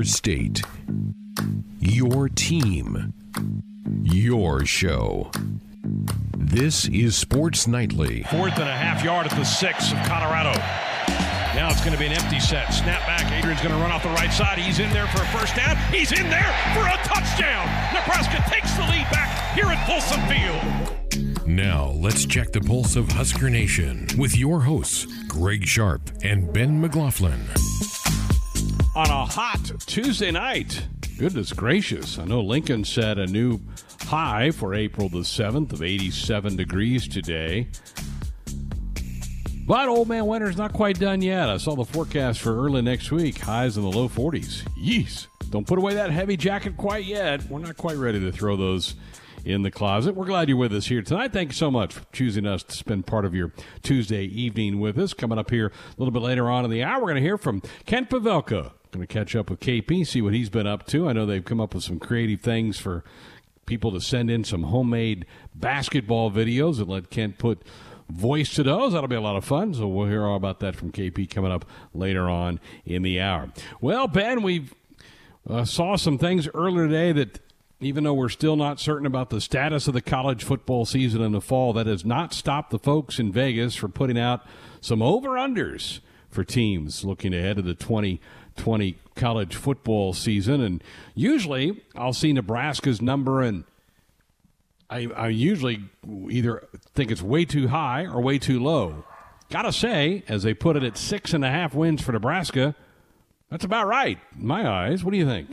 your state, your team, your show. This is Sports Nightly. Fourth and a half yard at the six of Colorado. Now it's going to be an empty set. Snap back. Adrian's going to run off the right side. He's in there for a first down. He's in there for a touchdown. Nebraska takes the lead back here at Folsom Field. Now, let's check the pulse of Husker Nation with your hosts, Greg Sharp and Ben McLaughlin. On a hot Tuesday night, goodness gracious, I know Lincoln set a new high for April the 7th of 87 degrees today. But old man winter's not quite done yet. I saw the forecast for early next week, highs in the low 40s. Yeesh. Don't put away that heavy jacket quite yet. We're not quite ready to throw those in the closet. We're glad you're with us here tonight. Thank you so much for choosing us to spend part of your Tuesday evening with us. Coming up here a little bit later on in the hour, we're going to hear from Kent Pavelka. Going to catch up with KP, see what he's been up to. I know they've come up with some creative things for people to send in some homemade basketball videos and let Kent put voice to those. That'll be a lot of fun. So we'll hear all about that from KP coming up later on in the hour. Well, Ben, we uh, saw some things earlier today that even though we're still not certain about the status of the college football season in the fall, that has not stopped the folks in Vegas from putting out some over unders for teams looking ahead to the 2020 college football season. And usually I'll see Nebraska's number and I, I usually either think it's way too high or way too low. Gotta say, as they put it at six and a half wins for Nebraska, that's about right in my eyes. What do you think?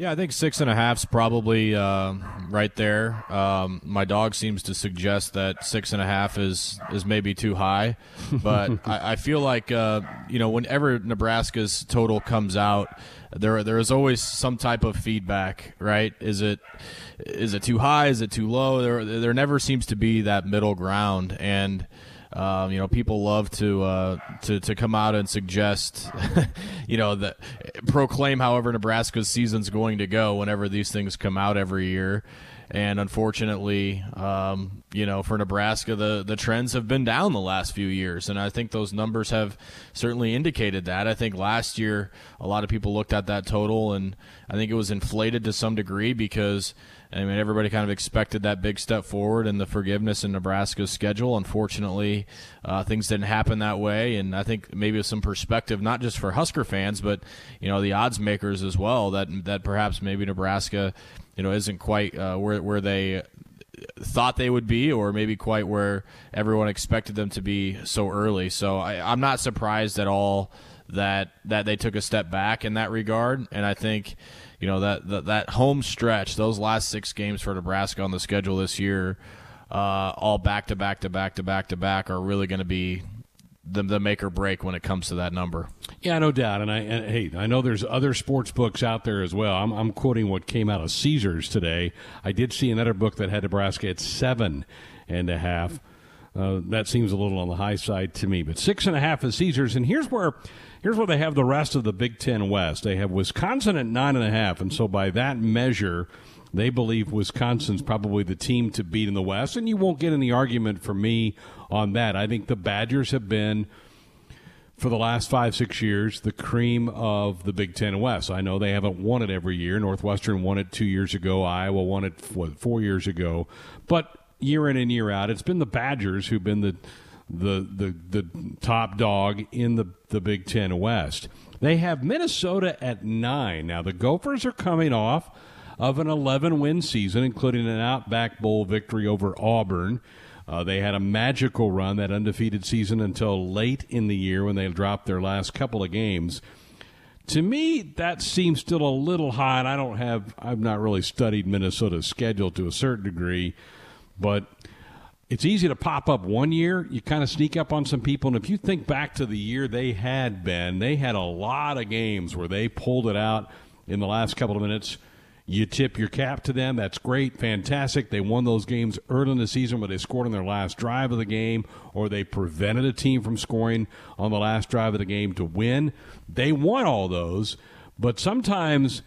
Yeah, I think six and a half's probably uh, right there. Um, my dog seems to suggest that six and a half is is maybe too high, but I, I, feel like uh, you know whenever Nebraska's total comes out, there there is always some type of feedback, right? Is it is it too high? Is it too low? There there never seems to be that middle ground, and um, you know, people love to uh, to to come out and suggest, you know, that proclaim however Nebraska's season's going to go whenever these things come out every year. And unfortunately, um, you know, for Nebraska, the, the trends have been down the last few years. And I think those numbers have certainly indicated that. I think last year, a lot of people looked at that total, and I think it was inflated to some degree because – I mean, everybody kind of expected that big step forward in the forgiveness in Nebraska's schedule. Unfortunately, uh, things didn't happen that way, and I think maybe some perspective, not just for Husker fans, but you know the odds makers as well. That that perhaps maybe Nebraska, you know, isn't quite uh, where where they thought they would be, or maybe quite where everyone expected them to be so early. So I, I'm not surprised at all that that they took a step back in that regard, and I think you know that that, that home stretch, those last six games for Nebraska on the schedule this year, uh, all back to back to back to back to back, are really going to be the, the make or break when it comes to that number. Yeah, no doubt. And I and, hey, I know there's other sports books out there as well. I'm, I'm quoting what came out of Caesars today. I did see another book that had Nebraska at seven and a half. Uh, that seems a little on the high side to me, but six and a half is Caesars. And here's where Here's where they have the rest of the Big Ten West. They have Wisconsin at nine and a half, and so by that measure, they believe Wisconsin's probably the team to beat in the West. And you won't get any argument from me on that. I think the Badgers have been for the last five, six years, the cream of the Big Ten West. I know they haven't won it every year. Northwestern won it two years ago. Iowa won it four years ago. But year in and year out, it's been the Badgers who've been the the the the top dog in the the Big Ten West. They have Minnesota at nine. Now the Gophers are coming off of an 11 win season, including an Outback Bowl victory over Auburn. Uh, they had a magical run that undefeated season until late in the year when they dropped their last couple of games. To me, that seems still a little high, and I don't have, I've not really studied Minnesota's schedule to a certain degree, but it's easy to pop up one year. You kind of sneak up on some people. And if you think back to the year they had been, they had a lot of games where they pulled it out in the last couple of minutes. You tip your cap to them. That's great, fantastic. They won those games early in the season where they scored on their last drive of the game, or they prevented a team from scoring on the last drive of the game to win. They won all those, but sometimes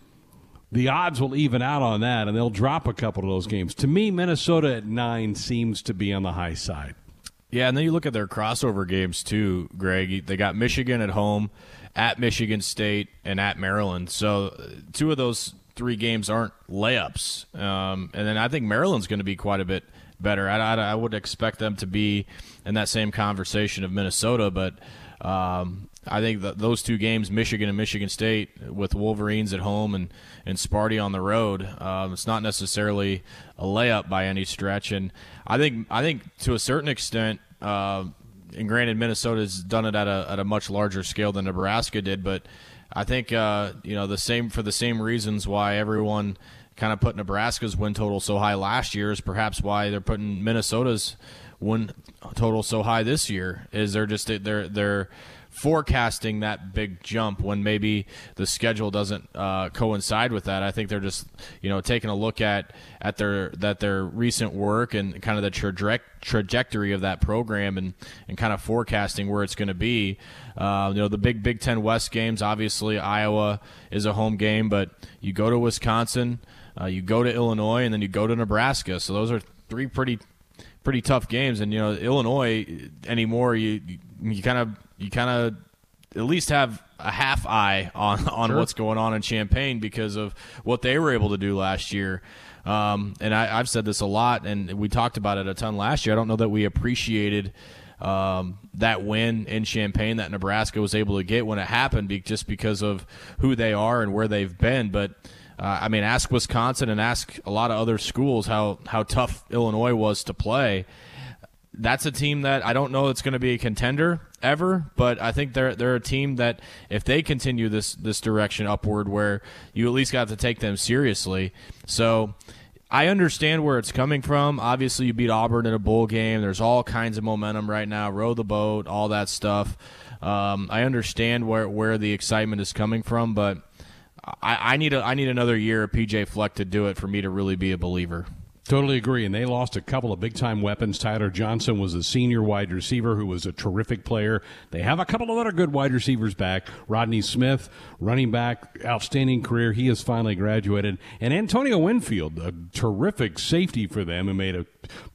the odds will even out on that, and they'll drop a couple of those games. To me, Minnesota at nine seems to be on the high side. Yeah, and then you look at their crossover games too, Greg. They got Michigan at home, at Michigan State, and at Maryland. So uh, two of those three games aren't layups. Um, and then I think Maryland's going to be quite a bit better. I, I, I, would expect them to be in that same conversation of Minnesota, but um, I think those two games, Michigan and Michigan State, with Wolverines at home and and Sparty on the road, um, it's not necessarily a layup by any stretch. And I think I think to a certain extent, uh, and granted, Minnesota's done it at a at a much larger scale than Nebraska did, but I think uh, you know the same for the same reasons why everyone kind of put Nebraska's win total so high last year is perhaps why they're putting Minnesota's win total so high this year. Is they're just they're they're forecasting that big jump when maybe the schedule doesn't uh, coincide with that. I think they're just you know taking a look at at their that their recent work and kind of the traje- trajectory of that program and and kind of forecasting where it's going to be. Uh, you know the big Big Ten West games. Obviously Iowa is a home game, but you go to Wisconsin, uh, you go to Illinois, and then you go to Nebraska. So those are three pretty pretty tough games. And you know Illinois anymore, you you kind of you kind of at least have a half eye on on sure. what's going on in Champaign because of what they were able to do last year. Um, and I, have said this a lot, and we talked about it a ton last year. I don't know that we appreciated um, that win in Champaign that Nebraska was able to get when it happened, be, just because of who they are and where they've been. But uh, I mean, ask Wisconsin and ask a lot of other schools how how tough Illinois was to play that's a team that I don't know it's going to be a contender ever, but I think they're they're a team that if they continue this this direction upward, where you at least got to take them seriously. So I understand where it's coming from. Obviously, you beat Auburn in a bowl game. There's all kinds of momentum right now. Row the boat, all that stuff. Um, I understand where where the excitement is coming from, but I, I need a I need another year of PJ Fleck to do it for me to really be a believer. Totally agree. And they lost a couple of big time weapons. Tyler Johnson was a senior wide receiver who was a terrific player. They have a couple of other good wide receivers back. Rodney Smith, running back, outstanding career. He has finally graduated. And Antonio Winfield, a terrific safety for them who made a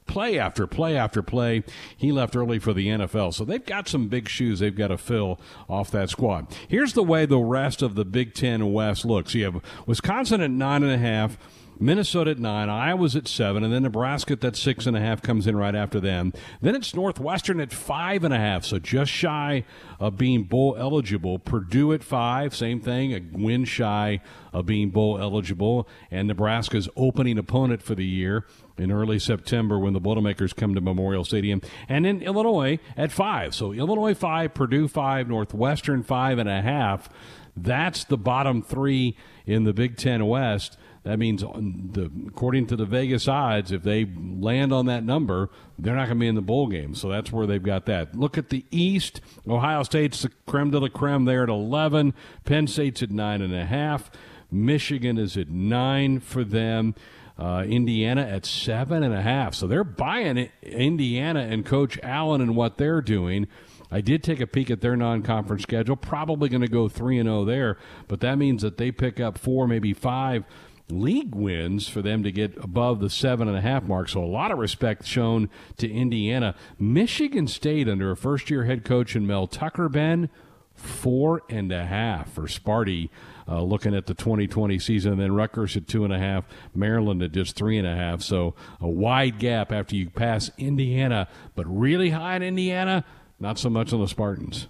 play after play after play. He left early for the NFL. So they've got some big shoes they've got to fill off that squad. Here's the way the rest of the Big Ten West looks. You have Wisconsin at nine and a half. Minnesota at nine, Iowa's at seven, and then Nebraska at that six and a half comes in right after them. Then it's Northwestern at five and a half, so just shy of being bowl eligible. Purdue at five, same thing, a win shy of being bowl eligible, and Nebraska's opening opponent for the year in early September when the Boilermakers come to Memorial Stadium. And in Illinois at five. So Illinois five, Purdue five, Northwestern five and a half. That's the bottom three in the Big Ten West. That means, the, according to the Vegas odds, if they land on that number, they're not going to be in the bowl game. So that's where they've got that. Look at the East. Ohio State's the creme de la creme there at 11. Penn State's at 9.5. Michigan is at 9 for them. Uh, Indiana at seven and a half. So they're buying Indiana and Coach Allen and what they're doing. I did take a peek at their non-conference schedule. Probably going to go three and zero oh there, but that means that they pick up four, maybe five league wins for them to get above the seven and a half mark. So a lot of respect shown to Indiana. Michigan State under a first year head coach in Mel Tucker, Ben, four and a half for Sparty. Uh, looking at the 2020 season, and then Rutgers at two and a half, Maryland at just three and a half. So a wide gap after you pass Indiana, but really high in Indiana, not so much on the Spartans.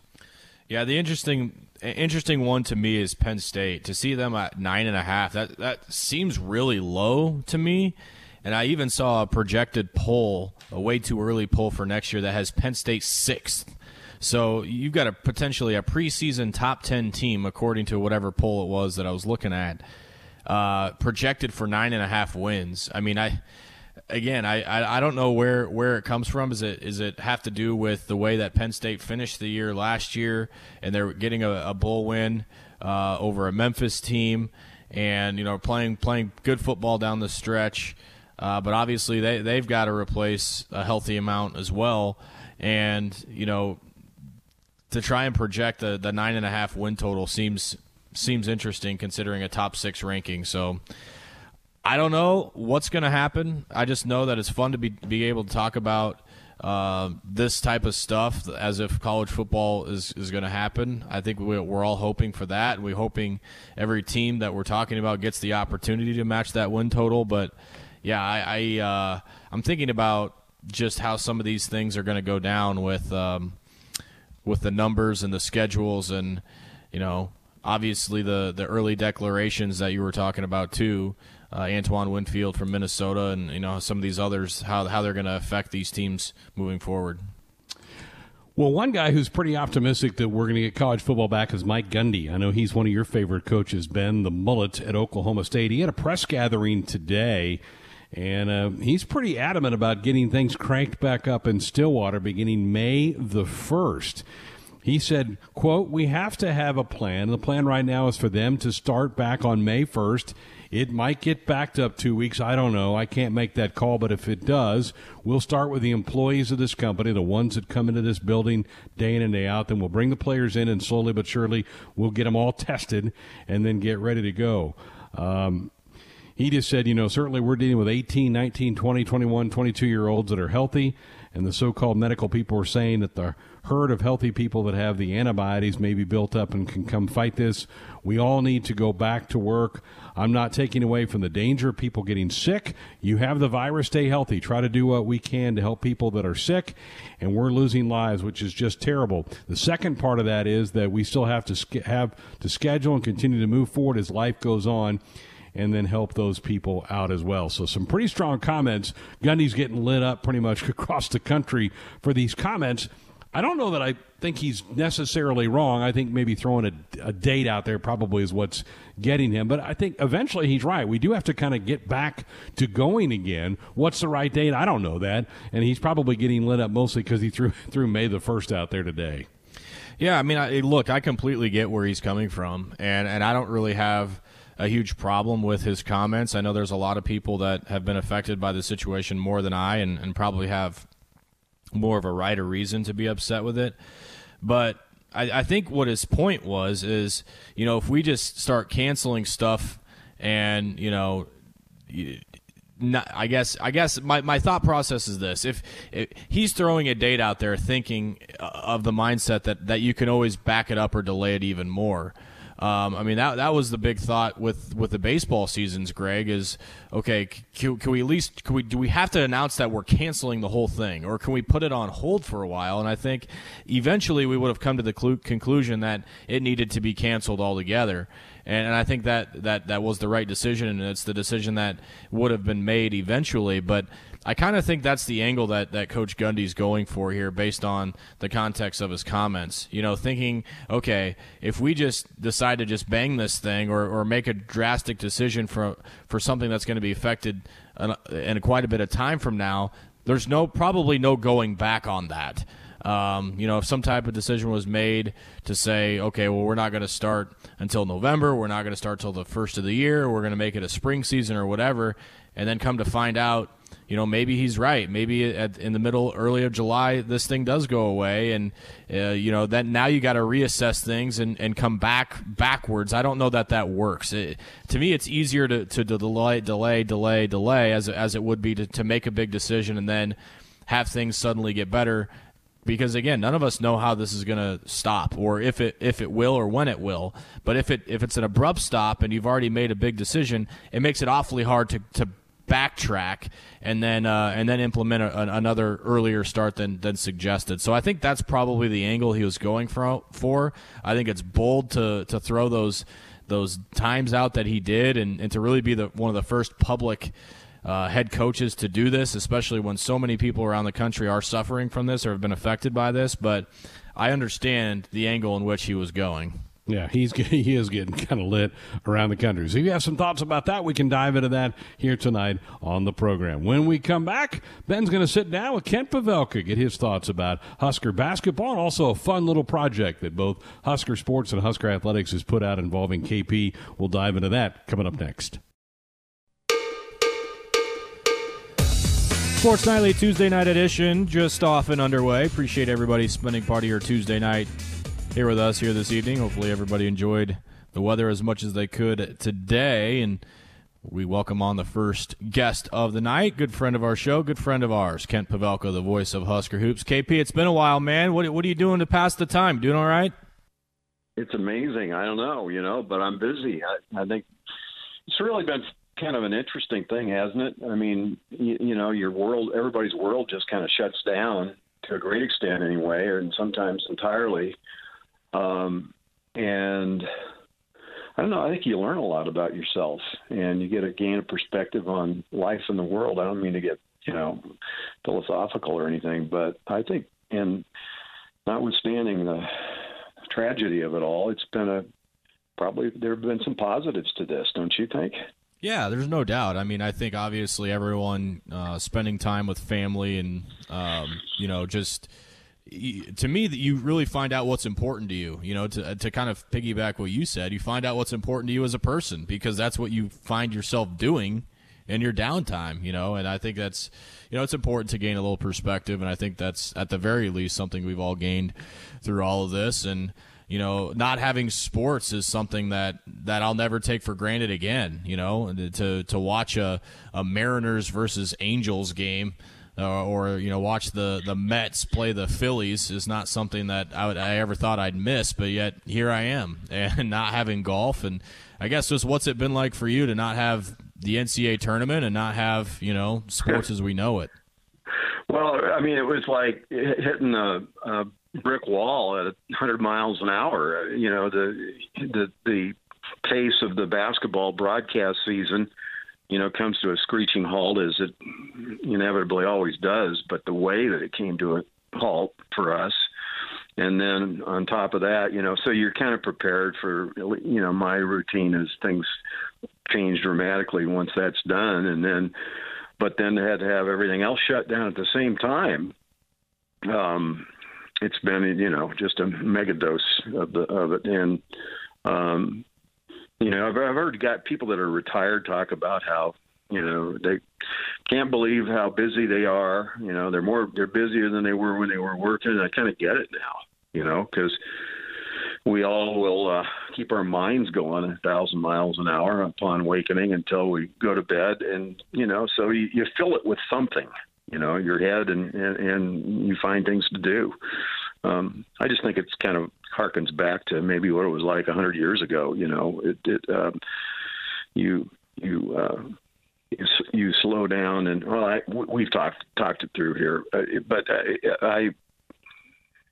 Yeah, the interesting interesting one to me is Penn State. To see them at nine and a half, that that seems really low to me. And I even saw a projected poll, a way too early poll for next year that has Penn State sixth. So you've got a potentially a preseason top ten team, according to whatever poll it was that I was looking at, uh, projected for nine and a half wins. I mean, I again, I, I, I don't know where where it comes from. Is it is it have to do with the way that Penn State finished the year last year, and they're getting a, a bowl win uh, over a Memphis team, and you know playing playing good football down the stretch. Uh, but obviously they they've got to replace a healthy amount as well, and you know to try and project the the nine and a half win total seems seems interesting considering a top six ranking. So. I don't know what's going to happen. I just know that it's fun to be be able to talk about uh, this type of stuff as if college football is, is going to happen. I think we, are all hoping for that. We're hoping every team that we're talking about gets the opportunity to match that win total. But yeah, I, I uh, I'm thinking about just how some of these things are going to go down with um, with the numbers and the schedules and you know obviously the the early declarations that you were talking about too uh, Antoine Winfield from Minnesota, and you know some of these others, how how they're going to affect these teams moving forward. Well, one guy who's pretty optimistic that we're going to get college football back is Mike Gundy. I know he's one of your favorite coaches, Ben, the mullet at Oklahoma State. He had a press gathering today, and uh, he's pretty adamant about getting things cranked back up in Stillwater beginning May the 1st. He said, quote, we have to have a plan. The plan right now is for them to start back on May 1st it might get backed up two weeks. I don't know. I can't make that call, but if it does, we'll start with the employees of this company, the ones that come into this building day in and day out. Then we'll bring the players in, and slowly but surely, we'll get them all tested and then get ready to go. Um, he just said, you know, certainly we're dealing with 18, 19, 20, 21, 22 year olds that are healthy, and the so called medical people are saying that the herd of healthy people that have the antibodies may be built up and can come fight this. We all need to go back to work. I'm not taking away from the danger of people getting sick. You have the virus, stay healthy. Try to do what we can to help people that are sick, and we're losing lives, which is just terrible. The second part of that is that we still have to have to schedule and continue to move forward as life goes on and then help those people out as well. So, some pretty strong comments. Gundy's getting lit up pretty much across the country for these comments. I don't know that I think he's necessarily wrong. I think maybe throwing a, a, date out there probably is what's getting him. But I think eventually he's right. We do have to kind of get back to going again. What's the right date? I don't know that. And he's probably getting lit up mostly because he threw threw May the first out there today. Yeah, I mean, I, look, I completely get where he's coming from, and and I don't really have a huge problem with his comments. I know there's a lot of people that have been affected by the situation more than I, and, and probably have more of a right or reason to be upset with it. But I, I think what his point was is, you know, if we just start canceling stuff and, you know, not, I guess I guess my, my thought process is this: if, if, he's throwing a date out there, thinking uh, of the mindset that that you can always back it up or delay it even more, um, I mean, that that was the big thought with, with the baseball seasons. Greg is okay. Can, can, we at least can we do we have to announce that we're canceling the whole thing, or can we put it on hold for a while? And I think eventually we would have come to the clu- conclusion that it needed to be canceled altogether. And, and I think that, that that was the right decision, and it's the decision that would have been made eventually. But I kind of think that's the angle that, that Coach Gundy's going for here based on the context of his comments. You know, thinking, okay, if we just decide to just bang this thing or, or make a drastic decision for, for something that's going to be affected in, in quite a bit of time from now, there's no probably no going back on that. Um, you know, if some type of decision was made to say, okay, well, we're not going to start until November, we're not going to start till the first of the year, we're going to make it a spring season or whatever, and then come to find out you know, maybe he's right. Maybe at, in the middle, early of July, this thing does go away, and uh, you know, that now you got to reassess things and, and come back backwards. I don't know that that works. It, to me, it's easier to, to delay, delay, delay, delay, as as it would be to, to make a big decision and then have things suddenly get better. Because again, none of us know how this is going to stop, or if it if it will, or when it will. But if it if it's an abrupt stop and you've already made a big decision, it makes it awfully hard to, to backtrack and then uh, and then implement a, another earlier start than than suggested. So I think that's probably the angle he was going for. for. I think it's bold to to throw those those times out that he did, and, and to really be the one of the first public. Uh, head coaches to do this, especially when so many people around the country are suffering from this or have been affected by this. But I understand the angle in which he was going. Yeah, he's he is getting kind of lit around the country. So if you have some thoughts about that, we can dive into that here tonight on the program. When we come back, Ben's going to sit down with Kent Pavelka, get his thoughts about Husker basketball, and also a fun little project that both Husker Sports and Husker Athletics has put out involving KP. We'll dive into that coming up next. Sports Nightly Tuesday night edition just off and underway. Appreciate everybody spending part of your Tuesday night here with us here this evening. Hopefully, everybody enjoyed the weather as much as they could today. And we welcome on the first guest of the night, good friend of our show, good friend of ours, Kent Pavelka, the voice of Husker Hoops. KP, it's been a while, man. What, what are you doing to pass the time? Doing all right? It's amazing. I don't know, you know, but I'm busy. I, I think it's really been kind of an interesting thing, hasn't it? I mean, you, you know, your world, everybody's world just kind of shuts down to a great extent anyway, and sometimes entirely. Um, and I don't know. I think you learn a lot about yourself, and you get a gain of perspective on life in the world. I don't mean to get you know philosophical or anything, but I think, and notwithstanding the tragedy of it all, it's been a probably there have been some positives to this, don't you think? Yeah, there's no doubt. I mean, I think obviously everyone uh, spending time with family and um, you know just to me that you really find out what's important to you you know to, uh, to kind of piggyback what you said you find out what's important to you as a person because that's what you find yourself doing in your downtime you know and i think that's you know it's important to gain a little perspective and i think that's at the very least something we've all gained through all of this and you know not having sports is something that that i'll never take for granted again you know to to watch a, a mariners versus angels game uh, or you know watch the the Mets play the Phillies is not something that I, would, I ever thought I'd miss, but yet here I am and not having golf. And I guess just what's it been like for you to not have the NCAA tournament and not have you know sports as we know it? Well, I mean, it was like hitting a, a brick wall at 100 miles an hour. You know, the the the pace of the basketball broadcast season you know, comes to a screeching halt as it inevitably always does, but the way that it came to a halt for us. And then on top of that, you know, so you're kind of prepared for, you know, my routine as things change dramatically once that's done. And then, but then had to have everything else shut down at the same time. Um, it's been, you know, just a mega dose of the, of it. And, um, you know, I've, I've heard got people that are retired talk about how you know they can't believe how busy they are. You know, they're more they're busier than they were when they were working. I kind of get it now. You know, because we all will uh, keep our minds going a thousand miles an hour upon awakening until we go to bed, and you know, so you, you fill it with something. You know, your head, and, and and you find things to do. Um, I just think it's kind of harkens back to maybe what it was like a hundred years ago. You know, it, it um, you you. Uh, you slow down and well I, we've talked talked it through here uh, but I, I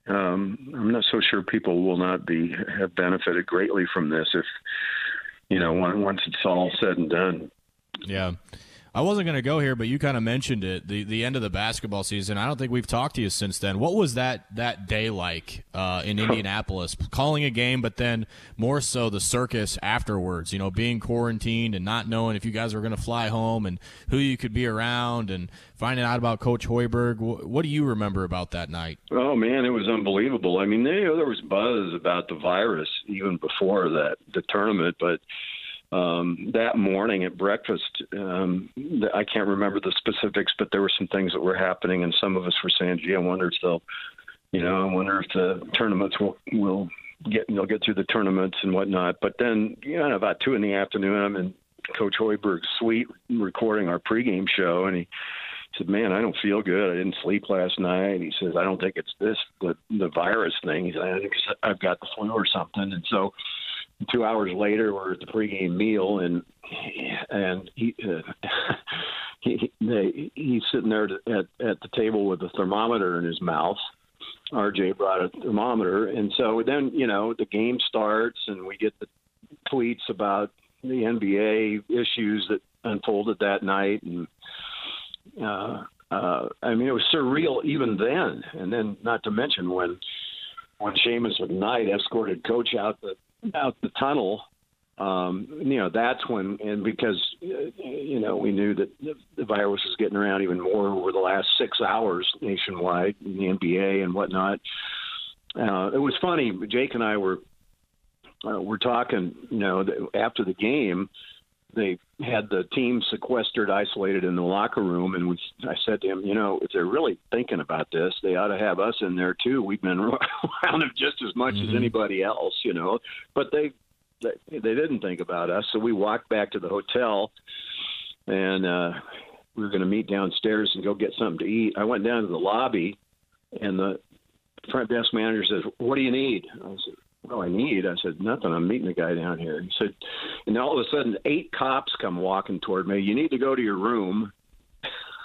um, I'm not so sure people will not be have benefited greatly from this if you know once it's all said and done. Yeah, I wasn't going to go here, but you kind of mentioned it. The the end of the basketball season. I don't think we've talked to you since then. What was that that day like uh, in Indianapolis? Calling a game, but then more so the circus afterwards. You know, being quarantined and not knowing if you guys were going to fly home and who you could be around, and finding out about Coach Hoiberg. What do you remember about that night? Oh man, it was unbelievable. I mean, they, there was buzz about the virus even before that the tournament, but um, that morning at breakfast, um, I can't remember the specifics, but there were some things that were happening, and some of us were saying, "Gee, I wonder if they'll, you know, I wonder if the tournaments will will get they'll get through the tournaments and whatnot." But then, you know, about two in the afternoon, I'm in Coach Hoiberg's suite recording our pregame show, and he said, "Man, I don't feel good. I didn't sleep last night." He says, "I don't think it's this the the virus thing. He said, I think I've got the flu or something." And so two hours later, we're at the pregame meal, and and he uh, he he's sitting there at at the table with a thermometer in his mouth. RJ brought a thermometer, and so then you know the game starts, and we get the tweets about the NBA issues that unfolded that night, and uh, uh, I mean it was surreal even then, and then not to mention when when Seamus McKnight escorted Coach out the out the tunnel, um, you know, that's when, and because, you know, we knew that the virus was getting around even more over the last six hours nationwide in the NBA and whatnot. Uh, it was funny. Jake and I were, uh, were talking, you know, after the game, they had the team sequestered, isolated in the locker room, and we, I said to him, you know, if they're really thinking about this, they ought to have us in there too. We've been around them just as much mm-hmm. as anybody else, you know. But they, they they didn't think about us, so we walked back to the hotel, and uh, we were going to meet downstairs and go get something to eat. I went down to the lobby, and the front desk manager says, "What do you need?" I said, "What do I need?" I said, "Nothing. I'm meeting the guy down here." He said, and all of a sudden, eight cops come walking toward me. You need to go to your room.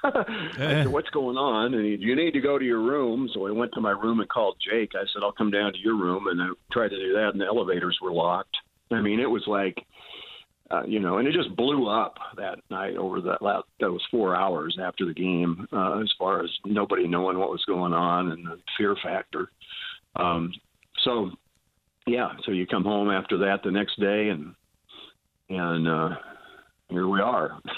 Said, "What's going on?" And he, you need to go to your room. So I went to my room and called Jake. I said, "I'll come down to your room," and I tried to do that, and the elevators were locked. I mean, it was like, uh, you know, and it just blew up that night over that last those four hours after the game, uh, as far as nobody knowing what was going on and the fear factor. Um, so, yeah, so you come home after that the next day, and and uh, here we are.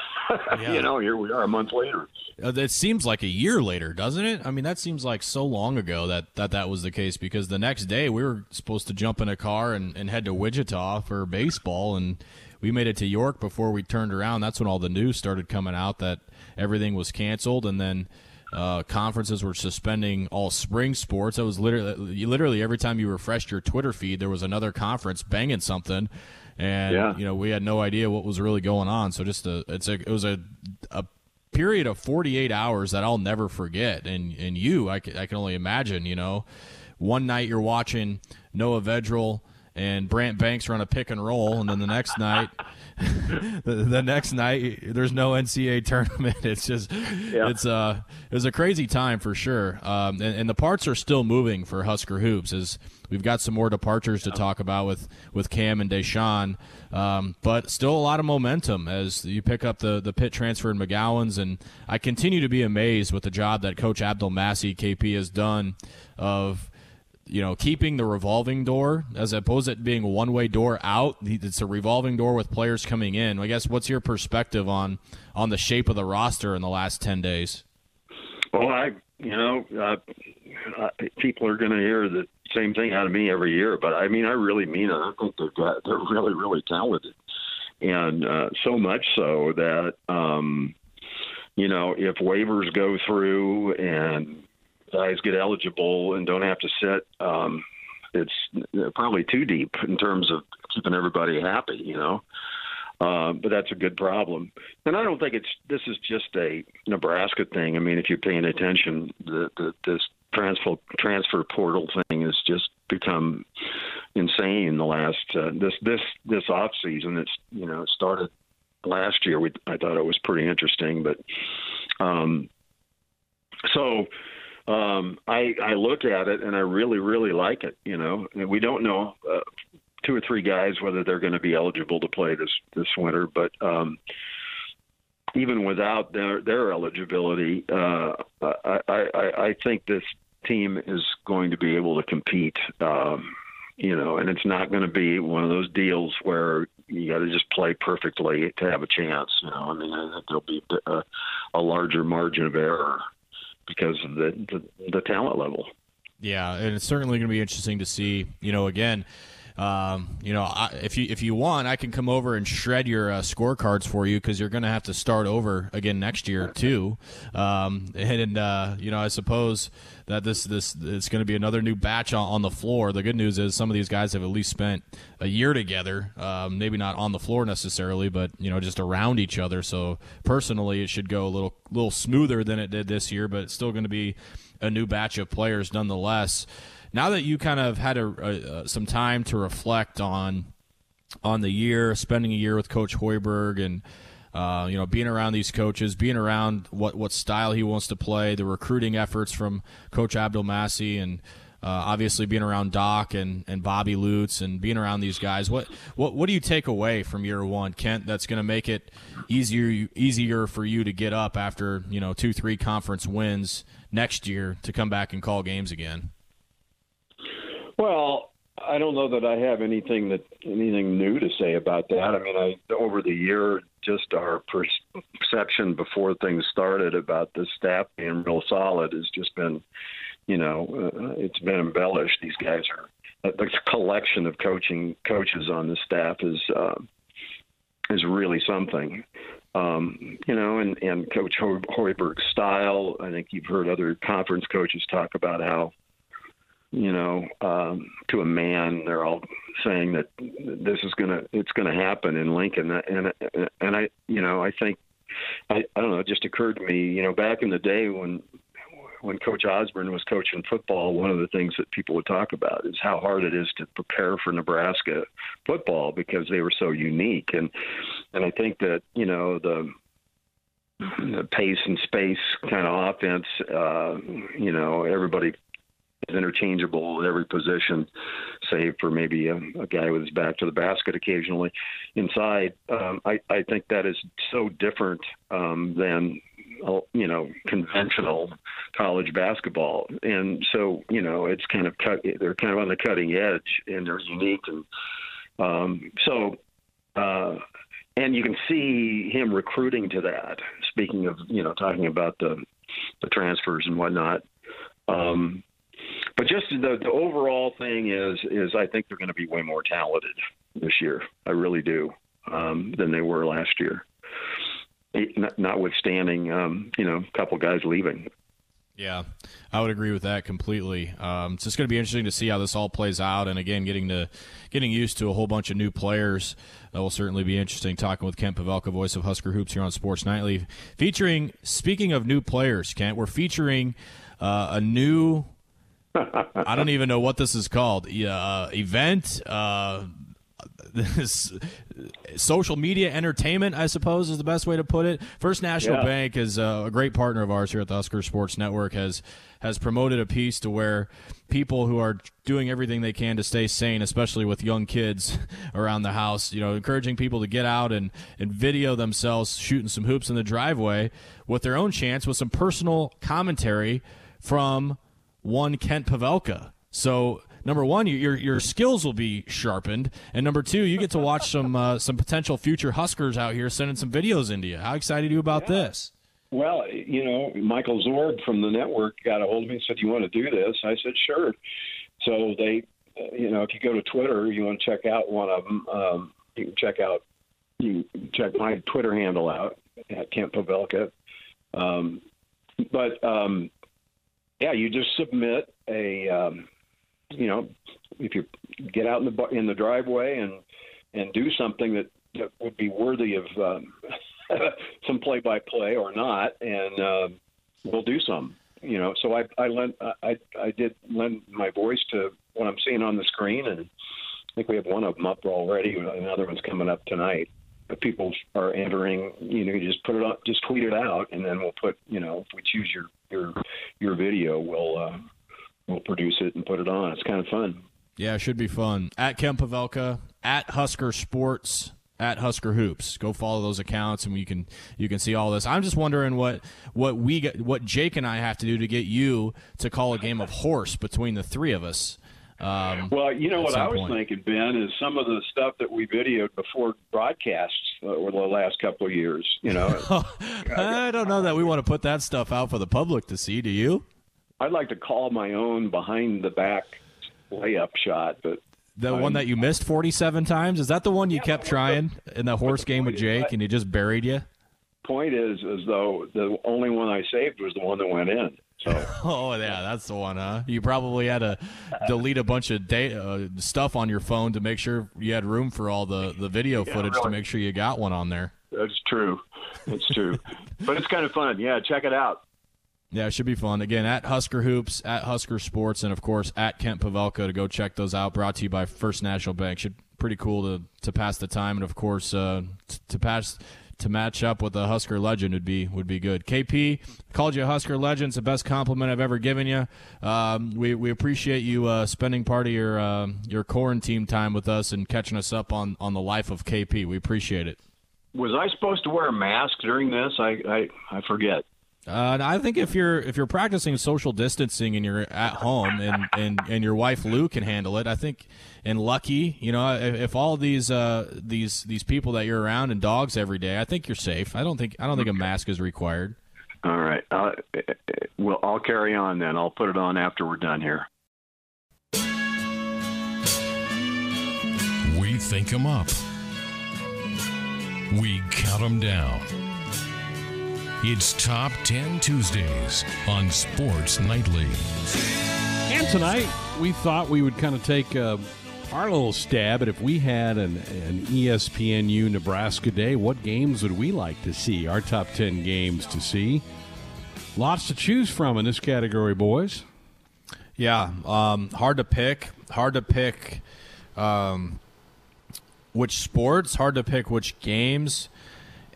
Yeah. you know, here we are a month later. Uh, It seems like a year later, doesn't it? I mean, that seems like so long ago that that, that was the case because the next day we were supposed to jump in a car and, and head to Wichita for baseball, and we made it to York before we turned around. That's when all the news started coming out that everything was canceled, and then uh, conferences were suspending all spring sports. That was literally, literally every time you refreshed your Twitter feed, there was another conference banging something, and Yeah. you know we had no idea what was really going on. So just a, it's a, it was a, a period of 48 hours that I'll never forget. And and you, I can, I can only imagine. You know, one night you're watching Noah Vedral and Brant Banks run a pick and roll, and then the next night, the, the next night there's no NCAA tournament. It's just it's uh it was a crazy time for sure. Um, and, and the parts are still moving for Husker hoops as we've got some more departures to talk about with with Cam and Dachon. Um, but still a lot of momentum as you pick up the the Pitt transfer in McGowens, and I continue to be amazed with the job that Coach Abdelmassih KP has done of you know, keeping the revolving door as opposed to being a one way door out. It's a revolving door with players coming in. I guess what's your perspective on on the shape of the roster in the last ten days? Well, I, you know, uh, people are going to hear the same thing out of me every year, but I mean, I really mean it. I think they've got they're really, really talented, and uh, so much so that um, you know, if waivers go through and guys get eligible and don't have to sit, um, it's probably too deep in terms of keeping everybody happy. You know. Uh, but that's a good problem, and I don't think it's. This is just a Nebraska thing. I mean, if you're paying attention, the, the this transfer transfer portal thing has just become insane. in The last uh, this this this off season, it's you know started last year. We I thought it was pretty interesting, but um, so um, I I look at it and I really really like it. You know, we don't know. Uh, two or three guys whether they're going to be eligible to play this this winter. But um, even without their their eligibility, uh, I, I I think this team is going to be able to compete. Um, you know, and it's not going to be one of those deals where you got to just play perfectly to have a chance. You know, I mean, I think there'll be a, a larger margin of error because of the, the the talent level. Yeah, and it's certainly going to be interesting to see. You know, again, um, you know, I, if you if you want, I can come over and shred your uh, scorecards for you because you're going to have to start over again next year too. Um, and uh, you know, I suppose that this this it's going to be another new batch on, on the floor. The good news is some of these guys have at least spent a year together. Um, maybe not on the floor necessarily, but you know, just around each other. So personally, it should go a little little smoother than it did this year, but it's still going to be a new batch of players nonetheless now that you kind of had a, a, some time to reflect on on the year, spending a year with Coach Hoiberg, and uh, you know being around these coaches, being around what what style he wants to play, the recruiting efforts from Coach Abdelmassih, and uh, obviously being around Doc and, and Bobby Lutz, and being around these guys. What what what do you take away from year one, Kent? That's going to make it easier easier for you to get up after you know two three conference wins next year to come back and call games again. Well, I don't know that I have anything that anything new to say about that. I mean, I over the year, just our perception before things started about the staff being real solid has just been, you know, uh, it's been embellished. These guys are the collection of coaching coaches on the staff is uh, is really something. Um, you know, and, and Coach Hoiberg's style. I think you've heard other conference coaches talk about how you know, um, to a man, they're all saying that this is gonna, it's gonna happen in Lincoln, and and I, you know, I think I, I don't know. It just occurred to me, you know, back in the day when when Coach Osborne was coaching football, one of the things that people would talk about is how hard it is to prepare for Nebraska football because they were so unique. And and I think that you know the the pace and space kind of offense. Uh, you know, everybody is interchangeable at every position, save for maybe a, a guy with his back to the basket occasionally inside. Um, I, I think that is so different um, than uh, you know conventional college basketball, and so you know it's kind of cut. They're kind of on the cutting edge, and they're unique, and um, so. Uh, and you can see him recruiting to that. Speaking of, you know, talking about the the transfers and whatnot. Um, but just the, the overall thing is is I think they're going to be way more talented this year. I really do um, than they were last year. Notwithstanding, um, you know, a couple guys leaving. Yeah, I would agree with that completely. Um, it's just going to be interesting to see how this all plays out, and again, getting to getting used to a whole bunch of new players. That will certainly be interesting. Talking with Kent Pavelka, voice of Husker Hoops here on Sports Nightly, featuring. Speaking of new players, Kent, we're featuring uh, a new I don't even know what this is called. Uh, event, uh, this social media entertainment, I suppose, is the best way to put it. First National yeah. Bank is a great partner of ours here at the Husker Sports Network. has has promoted a piece to where people who are doing everything they can to stay sane, especially with young kids around the house, you know, encouraging people to get out and, and video themselves shooting some hoops in the driveway with their own chance with some personal commentary from one Kent Pavelka. So number one, your your skills will be sharpened, and number two, you get to watch some uh, some potential future Huskers out here sending some videos into you. How excited are you about yeah. this? Well, you know, Michael Zorb from the network got a hold of me and said, "You want to do this?" I said, "Sure." So they, uh, you know, if you go to Twitter, you want to check out one of them. Um, you can check out, you check my Twitter handle out at Kent Pavelka. Um, but um, yeah, you just submit a, um, you know, if you get out in the in the driveway and and do something that, that would be worthy of um, some play by play or not, and uh, we'll do some. You know, so I I lent I I did lend my voice to what I'm seeing on the screen, and I think we have one of them up already. Another one's coming up tonight people are entering, you know, you just put it on, just tweet it out, and then we'll put, you know, if we choose your your your video, we'll uh, we'll produce it and put it on. It's kind of fun. Yeah, it should be fun. At Kent Pavelka, at Husker Sports, at Husker Hoops. Go follow those accounts, and you can you can see all this. I'm just wondering what what we get, what Jake and I have to do to get you to call a game of horse between the three of us. Um, well, you know what I was point. thinking, Ben, is some of the stuff that we videoed before broadcasts uh, over the last couple of years. You know, I don't know that we want to put that stuff out for the public to see. Do you? I'd like to call my own behind the back layup shot, but the one that you missed 47 times is that the one you yeah, kept trying in the horse game with Jake, and he just buried you. Point is, as though the only one I saved was the one that went in. So. oh yeah, that's the one, huh? You probably had to delete a bunch of data uh, stuff on your phone to make sure you had room for all the the video yeah, footage really. to make sure you got one on there. That's true. That's true. but it's kind of fun. Yeah, check it out. Yeah, it should be fun. Again, at Husker Hoops, at Husker Sports, and of course at Kent Pavelka to go check those out. Brought to you by First National Bank. Should pretty cool to to pass the time, and of course uh, to pass to match up with a Husker legend would be would be good. KP called you a Husker legend. It's the best compliment I've ever given you. Um, we we appreciate you uh, spending part of your uh, your quarantine time with us and catching us up on on the life of KP. We appreciate it. Was I supposed to wear a mask during this? I I, I forget. Uh, I think if you're if you're practicing social distancing and you're at home and, and, and your wife Lou can handle it, I think and Lucky, you know, if, if all these uh, these these people that you're around and dogs every day, I think you're safe. I don't think I don't think a mask is required. All right, uh, well, I'll carry on then. I'll put it on after we're done here. We think them up. We count them down. It's Top 10 Tuesdays on Sports Nightly. And tonight, we thought we would kind of take a, Our little stab at if we had an, an ESPNU Nebraska day, what games would we like to see? Our top 10 games to see. Lots to choose from in this category, boys. Yeah, um, hard to pick. Hard to pick um, which sports. Hard to pick which games.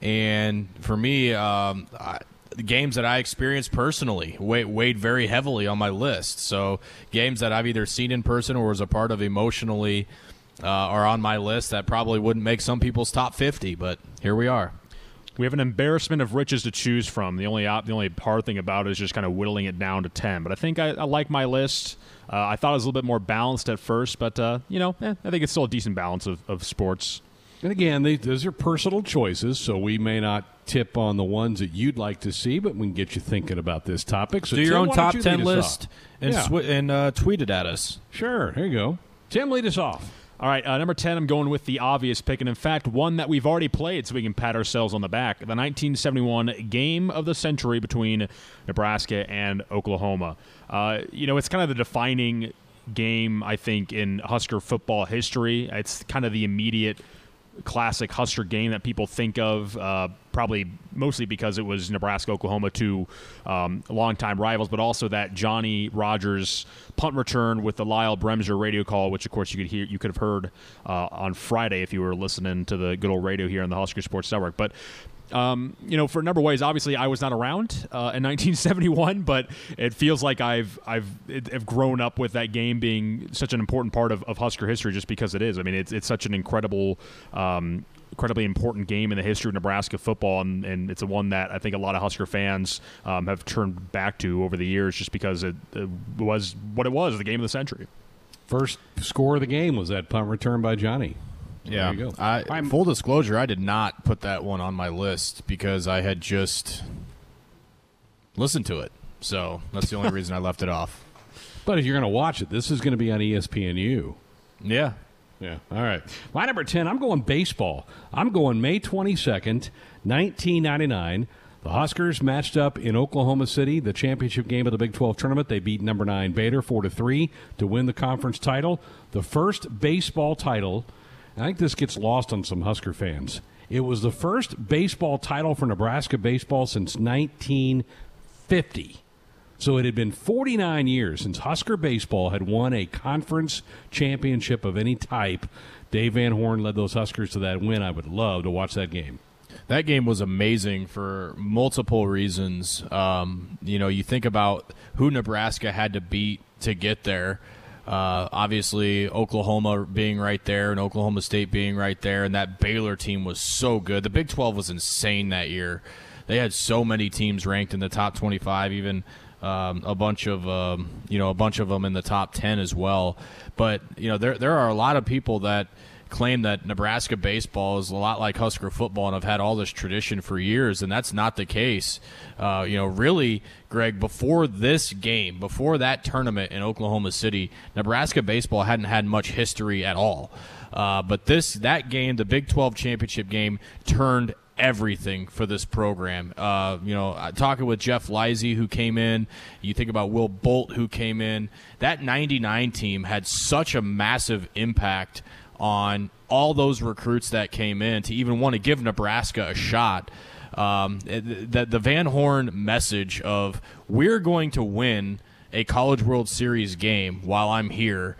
And for me, um, I, games that I experienced personally weighed, very heavily on my list. So games that I've either seen in person or was a part of emotionally uh, are on my list that probably wouldn't make some people's top 50, but here we are. We have an embarrassment of riches to choose from. The only the only hard thing about it is just kind of whittling it down to ten. But I think I, I like my list. Uh, I thought it was a little bit more balanced at first, but uh, you know, eh, I think it's still a decent balance of, of sports. And again, they, those are personal choices, so we may not tip on the ones that you'd like to see, but we can get you thinking about this topic. So Do your Tim, own why top you 10 list off? and, Yeah. swi- and uh, tweet it at us. Sure, here you go. Tim, lead us off. All right, uh, number 10, I'm going with the obvious pick, and in fact, one that we've already played so we can pat ourselves on the back. The 1971 game of the century between Nebraska and Oklahoma. Uh, you know, it's kind of the defining game, I think, in Husker football history. It's kind of the immediate classic Husker game that people think of, uh, probably mostly because it was Nebraska Oklahoma, two um, longtime rivals, but also that Johnny Rodgers punt return with the Lyle Bremser radio call, which of course you could hear, you could have heard uh, on Friday if you were listening to the good old radio here on the Husker Sports Network. But um, you know, for a number of ways, obviously I was not around uh, in 1971, but it feels like I've I've have grown up with that game being such an important part of, of Husker history, just because it is. I mean, it's it's such an incredible. Um, incredibly important game in the history of Nebraska football, and, and it's a one that I think a lot of Husker fans um, have turned back to over the years, just because it, it was what it was—the game of the century. First score of the game was that punt return by Johnny. Yeah. There you go. I, full disclosure, I did not put that one on my list because I had just listened to it. So that's the only reason I left it off. But if you're going to watch it, this is going to be on ESPNU. Yeah. Yeah. All right. My number 10, I'm going baseball. I'm going May 22nd, 1999. The Huskers matched up in Oklahoma City, the championship game of the Big 12 tournament. They beat number 9 Baylor 4 to 3 to win the conference title. The first baseball title. I think this gets lost on some Husker fans. It was the first baseball title for Nebraska baseball since 1950. So it had been 49 years since Husker baseball had won a conference championship of any type. Dave Van Horn led those Huskers to that win. I would love to watch that game. That game was amazing for multiple reasons. Um, you know, you think about who Nebraska had to beat to get there. Uh, obviously, Oklahoma being right there and Oklahoma State being right there, and that Baylor team was so good. The Big 12 was insane that year. They had so many teams ranked in the top 25, even um, a bunch of um, you know a bunch of them in the top 10 as well. But you know, there there are a lot of people that claim that Nebraska baseball is a lot like Husker football and have had all this tradition for years, and that's not the case. Uh, you know, really, Greg, before this game, before that tournament in Oklahoma City, Nebraska baseball hadn't had much history at all. Uh, but this that game, the Big 12 championship game, turned everything for this program. Uh, you know, talking with Jeff Lizey, who came in, you think about Will Bolt, who came in. That 99 team had such a massive impact on all those recruits that came in to even want to give Nebraska a shot. Um, the, the Van Horn message of we're going to win a College World Series game while I'm here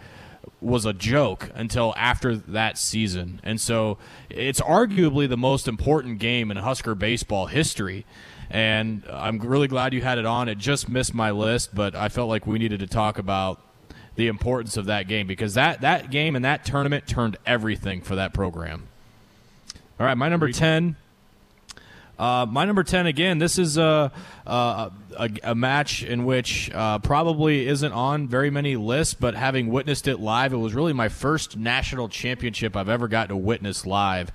was a joke until after that season. And so it's arguably the most important game in Husker baseball history. And I'm really glad you had it on. It just missed my list, but I felt like we needed to talk about the importance of that game because that, that game and that tournament turned everything for that program. All right, my number 10. Uh, my number 10 again this is a, a, a, a match in which uh, probably isn't on very many lists but having witnessed it live it was really my first national championship i've ever got to witness live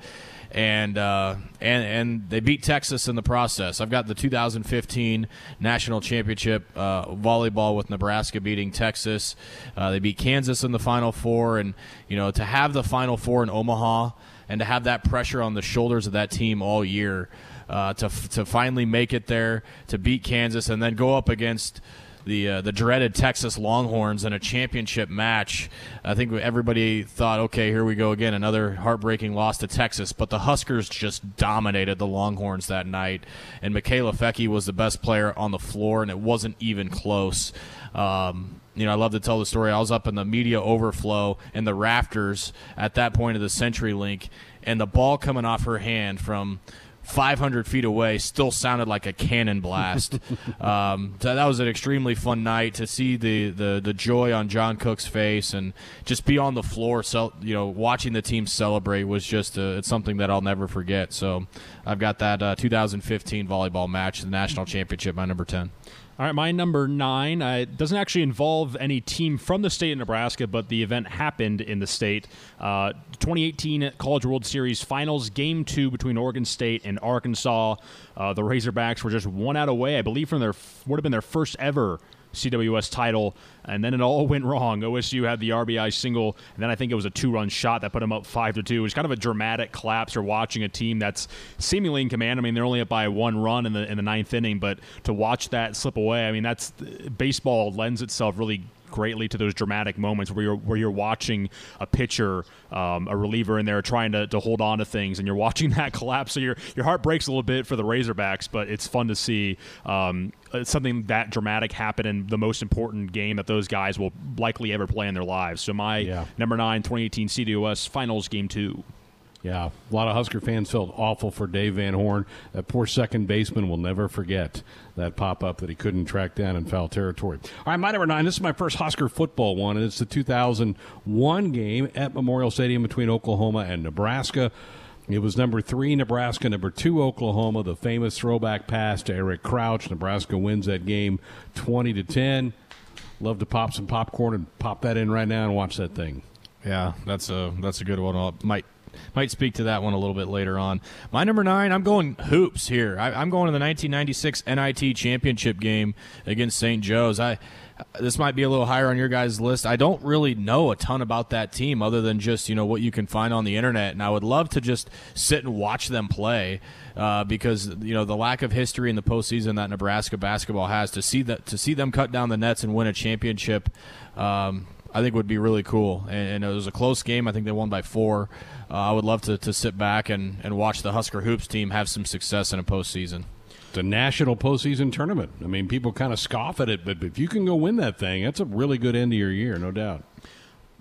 and uh, and and they beat Texas in the process. I've got the 2015 national championship uh, volleyball with Nebraska beating Texas. Uh, they beat Kansas in the Final Four, and you know to have the Final Four in Omaha and to have that pressure on the shoulders of that team all year, uh, to to finally make it there, to beat Kansas, and then go up against the uh, the dreaded Texas Longhorns in a championship match. I think everybody thought, okay, here we go again, another heartbreaking loss to Texas. But the Huskers just dominated the Longhorns that night, and Mikaela Foecke was the best player on the floor, and it wasn't even close. Um, you know, I love to tell the story. I was up in the media overflow in the rafters at that point of the CenturyLink, and the ball coming off her hand from 500 feet away still sounded like a cannon blast. um, so that was an extremely fun night to see the, the, the joy on John Cook's face and just be on the floor. So, you know, watching the team celebrate was just a, it's something that I'll never forget. So I've got that uh, 2015 volleyball match, the national championship, my number 10. All right, my number nine uh, doesn't actually involve any team from the state of Nebraska, but the event happened in the state. Uh, 2018 College World Series Finals, Game Two between Oregon State and Arkansas. Uh, the Razorbacks were just one out away, I believe, from their would have been their first ever CWS title, and then it all went wrong. OSU had the RBI single, and then I think it was a two-run shot that put them up five to two. It was kind of a dramatic collapse. Or watching a team that's seemingly in command. I mean, they're only up by one run in the in the ninth inning, but to watch that slip away, I mean, that's baseball lends itself really greatly to those dramatic moments where you're where you're watching a pitcher, um, a reliever in there trying to, to hold on to things, and you're watching that collapse. So your your heart breaks a little bit for the Razorbacks, but it's fun to see um, something that dramatic happen in the most important game that those guys will likely ever play in their lives. So my yeah. number nine, 2018 CWS Finals Game Two. Yeah, a lot of Husker fans felt awful for Dave Van Horn. That poor second baseman will never forget that pop up that he couldn't track down in foul territory. All right, my number nine. This is my first Husker football one, and it's the 2001 game at Memorial Stadium between Oklahoma and Nebraska. It was number three, Nebraska, number two, Oklahoma. The famous throwback pass to Eric Crouch. Nebraska wins that game 20 to 10. Love to pop some popcorn and pop that in right now and watch that thing. Yeah, that's a that's a good one. I might might speak to that one a little bit later on. My number nine, I'm going hoops here. I, am going to the 1996 NIT championship game against St. Joe's. I this might be a little higher on your guys' list. I don't really know a ton about that team other than just you know what you can find on the internet, and I would love to just sit and watch them play uh, because you know the lack of history in the postseason that Nebraska basketball has to see that to see them cut down the nets and win a championship. Um, I think would be really cool. And, and, it was a close game. I think they won by four. Uh, I would love to, to sit back and, and watch the Husker Hoops team have some success in a postseason. It's a national postseason tournament. I mean, people kind of scoff at it, but if you can go win that thing, that's a really good end of your year, no doubt.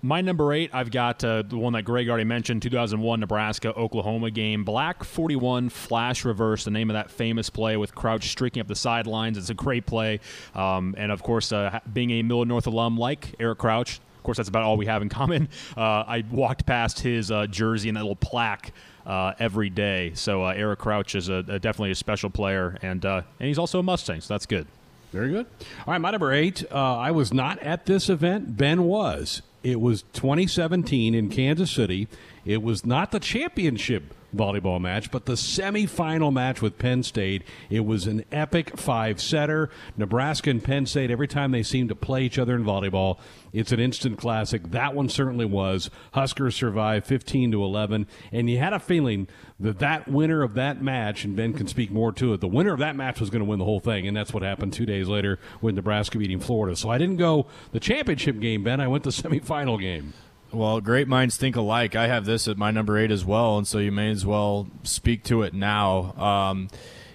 My number eight, I've got uh, the one that Greg already mentioned 2001 Nebraska Oklahoma game. Black 41 flash reverse, the name of that famous play with Crouch streaking up the sidelines. It's a great play. Um, and of course, uh, being a Millard North alum like Eric Crouch, of course, that's about all we have in common. Uh, I walked past his uh, jersey and that little plaque uh, every day. So uh, Eric Crouch is a, a, definitely a special player, and uh, and he's also a Mustang, so that's good. Very good. All right, my number eight. Uh, I was not at this event. Ben was. It was 2017 in Kansas City. It was not the championship volleyball match, but the semifinal match with Penn State. It was an epic five setter. Nebraska and Penn State, every time they seem to play each other in volleyball, it's an instant classic. That one certainly was. Huskers survived 15 to 11, and you had a feeling that that winner of that match, and Ben can speak more to it, the winner of that match was going to win the whole thing, and that's what happened two days later with Nebraska beating Florida. So I didn't go the championship game, Ben. I went the semifinal game. Well, great minds think alike. I have this at my number eight as well, and so you may as well speak to it now. Um,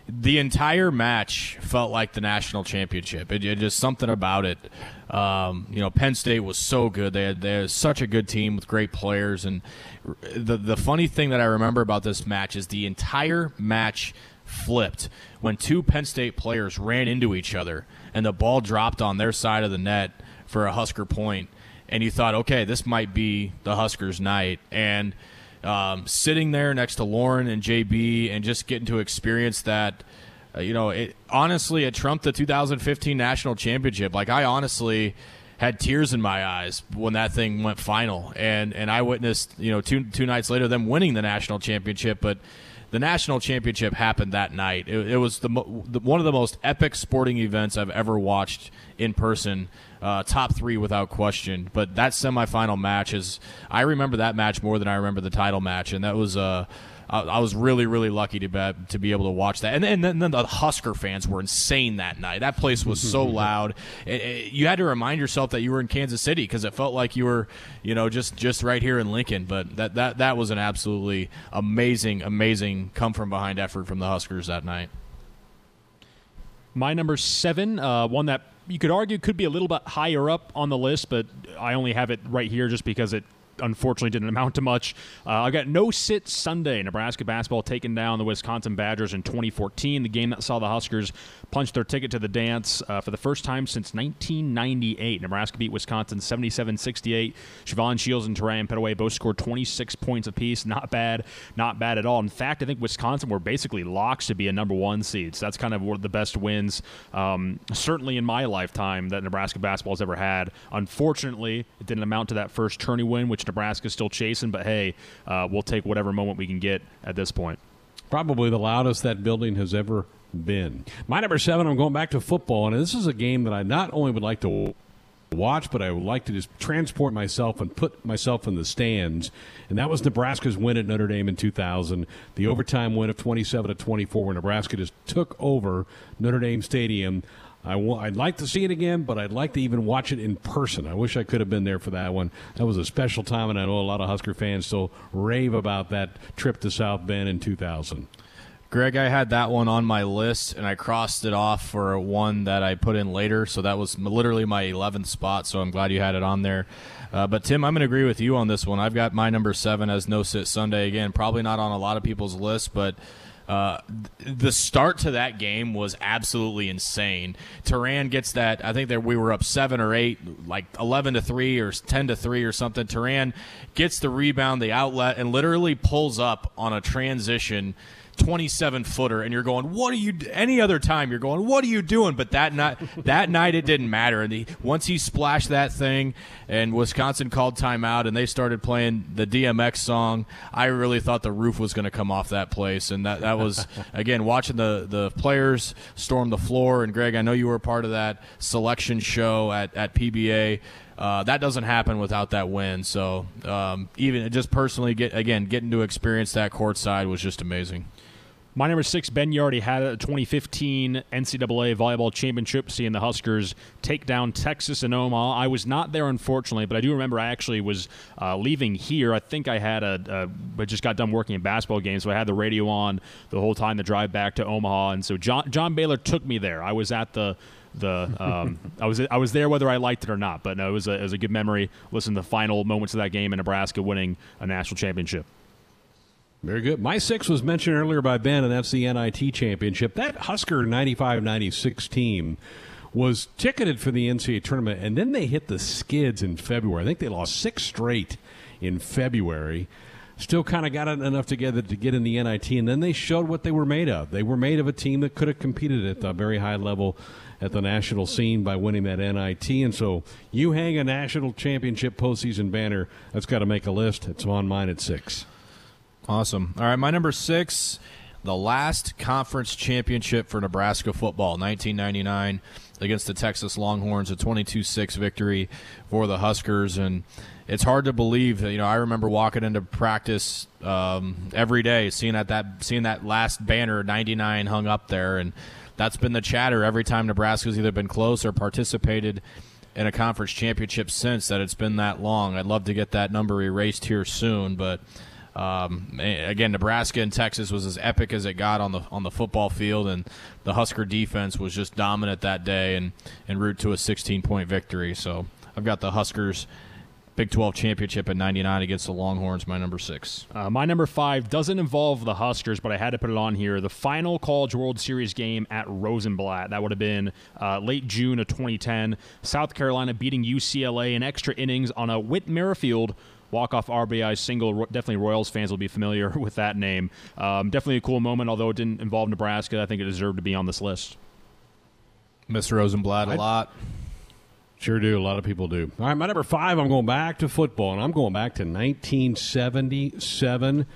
the entire match felt like the national championship. It, it just something about it. Um, you know, Penn State was so good. They had, they had such a good team with great players. And the the funny thing that I remember about this match is the entire match flipped when two Penn State players ran into each other and the ball dropped on their side of the net for a Husker point and you thought, okay, this might be the Huskers' night. And um, sitting there next to Lauren and JB and just getting to experience that, uh, you know, it honestly it trumped the 2015 national championship. Like I honestly had tears in my eyes when that thing went final, and and I witnessed, you know, two two nights later them winning the national championship, but. The national championship happened that night. It, it was the, the one of the most epic sporting events I've ever watched in person uh, top three without question. But that semifinal match is, I remember that match more than I remember the title match, and that was uh i was really really lucky to be, to be able to watch that. And, and, then, and then the Husker fans were insane that night. That place was so loud. It, it, you had to remind yourself that you were in Kansas City because it felt like you were, you know, just just right here in Lincoln. But that that that was an absolutely amazing amazing come from behind effort from the Huskers that night. My number seven, uh, one that you could argue could be a little bit higher up on the list, but I only have it right here just because it unfortunately didn't amount to much. Uh, I got no sit Sunday. Nebraska basketball taking down the Wisconsin Badgers in 2014, the game that saw the Huskers punch their ticket to the dance uh, for the first time since 1998. Nebraska beat Wisconsin 77 68. Shavon Shields and Terran Pettaway both scored 26 points apiece. Not bad, not bad at all. In fact, I think Wisconsin were basically locks to be a number one seed. So that's kind of one of the best wins, um, certainly in my lifetime, that Nebraska basketball has ever had. Unfortunately, it didn't amount to that first tourney win, which Nebraska's still chasing, but hey, uh, we'll take whatever moment we can get at this point. Probably the loudest that building has ever been. My number seven, I'm going back to football, and this is a game that I not only would like to watch, but I would like to just transport myself and put myself in the stands. And that was Nebraska's win at Notre Dame in 2000, the overtime win of 27 to 24, where Nebraska just took over Notre Dame Stadium. I w- I'd like to see it again, but I'd like to even watch it in person. I wish I could have been there for that one. That was a special time, and I know a lot of Husker fans still rave about that trip to South Bend in 2000. Greg, I had that one on my list, and I crossed it off for one that I put in later. So that was literally my 11th spot. So I'm glad you had it on there. Uh, but Tim, I'm going to agree with you on this one. I've got my number seven as No Sit Sunday again. Probably not on a lot of people's list, but uh, the start to that game was absolutely insane. Terran gets that. I think that we were up seven or eight, like eleven to three or ten to three or something. Terran gets the rebound, the outlet, and literally pulls up on a transition 27 footer and you're going what are you any other time you're going what are you doing? But that night that night it didn't matter. And the, once he splashed that thing and Wisconsin called timeout and they started playing the DMX song I really thought the roof was going to come off that place. And that, that was again watching the the players storm the floor. And Greg I know you were part of that selection show at, at PBA uh, that doesn't happen without that win. So um, even just personally, get again getting to experience that courtside was just amazing. My number six, Ben, you already had a 2015 NCAA volleyball championship, seeing the Huskers take down Texas and Omaha. I was not there, unfortunately, but I do remember I actually was uh, leaving here. I think I had a, a, I just got done working in basketball games, so I had the radio on the whole time the drive back to Omaha, and so John John Baylor took me there. I was at the the um, I was I was there whether I liked it or not, but no, it was a, it was a good memory. Listen to the final moments of that game in Nebraska winning a national championship. Very good. My six was mentioned earlier by Ben, and that's the NIT championship. That Husker 95 96 team was ticketed for the NCAA tournament, and then they hit the skids in February. I think they lost six straight in February. Still kind of got it enough together to get in the NIT, and then they showed what they were made of. They were made of a team that could have competed at the very high level at the national scene by winning that NIT. And so you hang a national championship postseason banner, that's got to make a list. It's on mine at six. Awesome. All right, my number six, the last conference championship for Nebraska football, 1999 against the Texas Longhorns, a 22-6 victory for the Huskers, and it's hard to believe that you know I remember walking into practice um, every day, seeing that that seeing that last banner 99 hung up there, and that's been the chatter every time Nebraska's either been close or participated in a conference championship since that it's been that long. I'd love to get that number erased here soon, but um, again, Nebraska and Texas was as epic as it got on the on the football field, and the Husker defense was just dominant that day and en route to a 16 point victory. So I've got the Huskers. Big 12 championship in 99 against the Longhorns, my number six. Uh, my number five doesn't involve the Huskers, but I had to put it on here. The final College World Series game at Rosenblatt. That would have been uh, late June of 2010. South Carolina beating UCLA in extra innings on a Whit Merrifield walk-off RBI single. Definitely Royals fans will be familiar with that name. Um, definitely a cool moment, although it didn't involve Nebraska. I think it deserved to be on this list. Miss Rosenblatt a lot. Sure do. A lot of people do. All right, my number five, I'm going back to football, and I'm going back to 1977.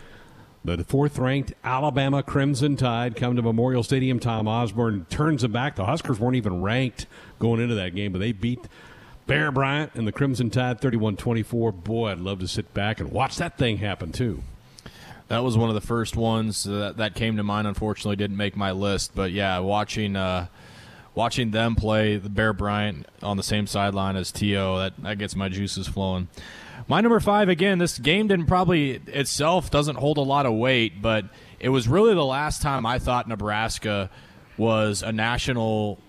The fourth ranked Alabama Crimson Tide come to Memorial Stadium. Tom Osborne turns them back. The Huskers weren't even ranked going into that game, but they beat Bear Bryant and the Crimson Tide 31 24. Boy, I'd love to sit back and watch that thing happen, too. That was one of the first ones that, that came to mind. Unfortunately, didn't make my list. But yeah, watching uh, watching them play the Bear Bryant on the same sideline as To that that gets my juices flowing. My number five again. This game didn't probably itself doesn't hold a lot of weight, but it was really the last time I thought Nebraska was a national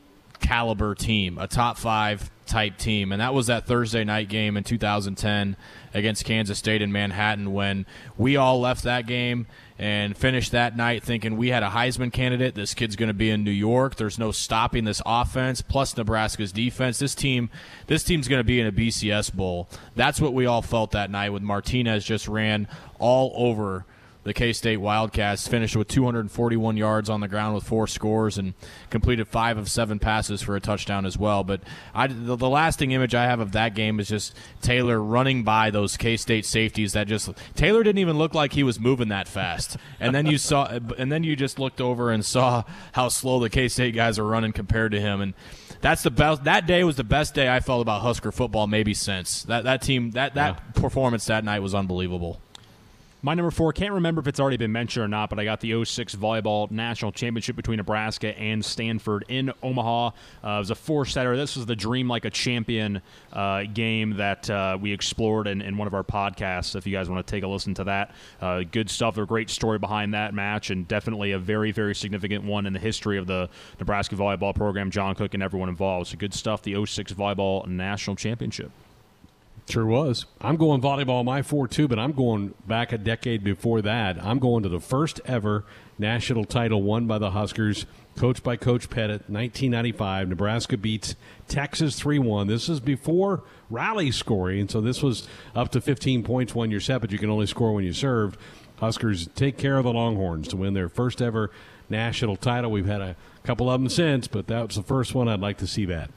caliber team, a top five type team, and that was that Thursday night game in 2010 against Kansas State in Manhattan when we all left that game and finished that night thinking we had a Heisman candidate. This kid's going to be in New York. There's no stopping this offense plus Nebraska's defense. This team, this team's going to be in a BCS bowl. That's what we all felt that night. With Martinez just ran all over the K State Wildcats finished with 241 yards on the ground with four scores and completed five of seven passes for a touchdown as well. But I, the, the, lasting image I have of that game is just Taylor running by those K State safeties that just Taylor didn't even look like he was moving that fast. And then you saw, and then you just looked over and saw how slow the K State guys are running compared to him and. That's the best. That day was the best day I felt about Husker football maybe since that that team that that yeah. performance that night was unbelievable. My number four, can't remember if it's already been mentioned or not, but I got the 06 Volleyball National Championship between Nebraska and Stanford in Omaha. Uh, it was a four setter. This was the Dream Like a Champion uh, game that uh, we explored in, in, one of our podcasts. If you guys want to take a listen to that, uh, good stuff. A great story behind that match, and definitely a very, very significant one in the history of the Nebraska volleyball program. John Cook and everyone involved. So good stuff. The 06 Volleyball National Championship. Sure was. I'm going volleyball my four too, but I'm going back a decade before that. I'm going to the first ever national title won by the Huskers, coached by Coach Pettit, 1995. Nebraska beats Texas 3 1. This is before rally scoring, so this was up to 15 points when you're set, but you can only score when you served. Huskers take care of the Longhorns to win their first ever national title. We've had a couple of them since, but that was the first one. I'd like to see that.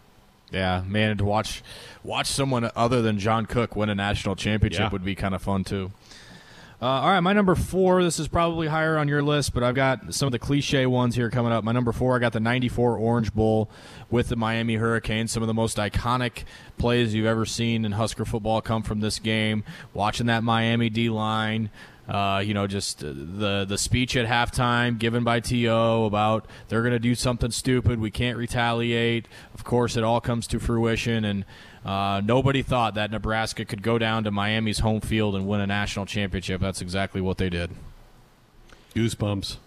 Yeah, man, to watch watch someone other than John Cook win a national championship yeah. would be kind of fun too. Uh, all right, my number four. This is probably higher on your list, but I've got some of the cliche ones here coming up. My number four, I got the '94 Orange Bowl with the Miami Hurricanes. Some of the most iconic plays you've ever seen in Husker football come from this game. Watching that Miami D line, uh, you know, just the the speech at halftime given by To about they're going to do something stupid. We can't retaliate. Of course, it all comes to fruition, and uh, nobody thought that Nebraska could go down to Miami's home field and win a national championship. That's exactly what they did. Goosebumps.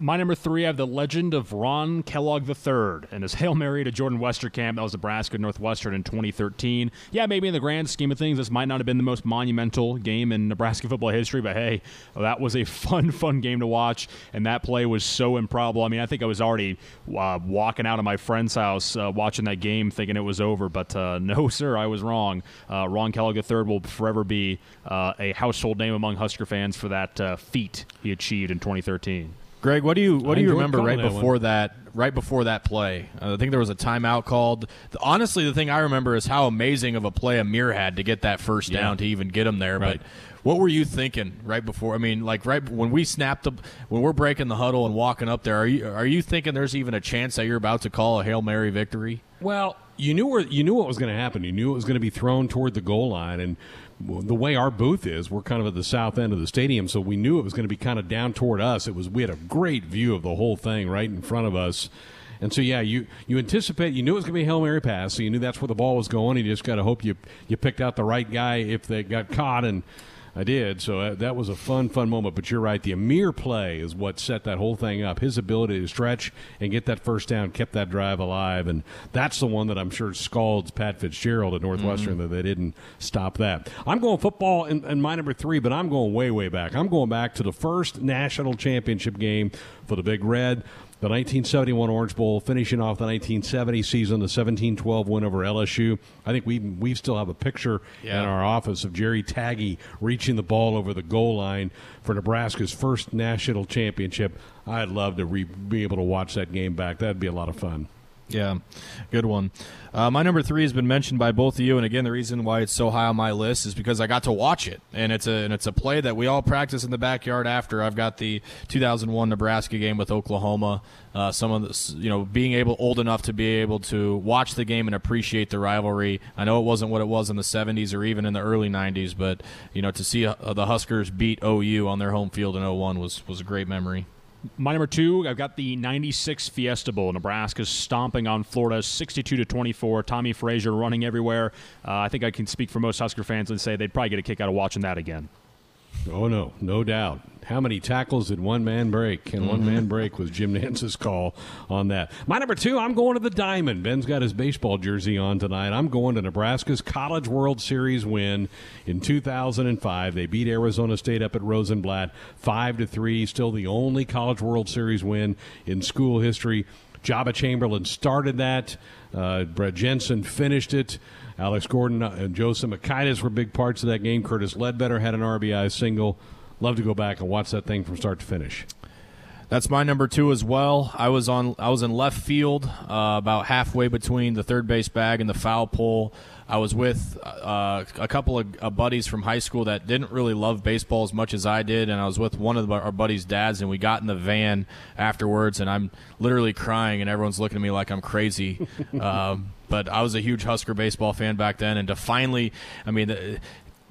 My number three, I have the legend of Ron Kellogg III and his Hail Mary to Jordan Westerkamp. That was Nebraska Northwestern in 2013. Yeah, maybe in the grand scheme of things, this might not have been the most monumental game in Nebraska football history, but hey, that was a fun, fun game to watch, and that play was so improbable. I mean, I think I was already uh, walking out of my friend's house uh, watching that game thinking it was over, but uh, no, sir, I was wrong. Uh, Ron Kellogg III will forever be uh, a household name among Husker fans for that uh, feat he achieved in 2013. Greg, what do you what I do you remember right that before one. that right before that play? Uh, I think there was a timeout called. Honestly, the thing I remember is how amazing of a play Ameer had to get that first down yeah. to even get him there. Right. But what were you thinking right before? I mean, like right when we snapped the when we're breaking the huddle and walking up there, are you are you thinking there's even a chance that you're about to call a hail mary victory? Well, you knew where you knew what was going to happen. You knew it was going to be thrown toward the goal line, and the way our booth is, we're kind of at the south end of the stadium, so we knew it was going to be kind of down toward us. It was we had a great view of the whole thing right in front of us. And so, yeah, you, you anticipate, you knew it was going to be a Hail Mary pass, so you knew that's where the ball was going. You just got to hope you, you picked out the right guy if they got caught. And I did. So that was a fun, fun moment. But you're right. The Ameer play is what set that whole thing up. His ability to stretch and get that first down kept that drive alive. And that's the one that I'm sure scalds Pat Fitzgerald at Northwestern mm-hmm. that they didn't stop that. I'm going football in, in my number three, but I'm going way, way back. I'm going back to the first national championship game for the Big Red the 1971 Orange Bowl, finishing off the 1970 season, the 17-12 win over LSU. I think we we still have a picture yeah. in our office of Jerry Tagge reaching the ball over the goal line for Nebraska's first national championship. I'd love to re- be able to watch that game back. That'd be a lot of fun. Yeah, good one. Uh, my number three has been mentioned by both of you, and again, the reason why it's so high on my list is because I got to watch it, and it's a and it's a play that we all practice in the backyard. After I've got the 2001 Nebraska game with Oklahoma, uh, some of the you know being able old enough to be able to watch the game and appreciate the rivalry. I know it wasn't what it was in the 70s or even in the early 90s, but you know to see uh, the Huskers beat OU on their home field in 01 was was a great memory. My number two, I've got the '96 Fiesta Bowl. Nebraska stomping on Florida, 62 to 24. Tommie Frazier running everywhere. Uh, I think I can speak for most Husker fans and say they'd probably get a kick out of watching that again. Oh no, no doubt. How many tackles did one man break? And mm-hmm. one man break was Jim Nantz's call on that. My number two, I'm going to the Diamond. Ben's got his baseball jersey on tonight. I'm going to Nebraska's College World Series win in 2005. They beat Arizona State up at Rosenblatt five to three. Still the only College World Series win in school history. Joba Chamberlain started that. Uh, Brett Jensen finished it. Alex Gordon and Joseph Makaitis were big parts of that game. Curtis Ledbetter had an RBI single. Love to go back and watch that thing from start to finish. That's my number two as well. I was on. I was in left field, uh, about halfway between the third base bag and the foul pole. I was with uh, a couple of uh, buddies from high school that didn't really love baseball as much as I did, and I was with one of the, our buddies' dads, and we got in the van afterwards, and I'm literally crying, and everyone's looking at me like I'm crazy. um, but I was a huge Husker baseball fan back then, and to finally, I mean,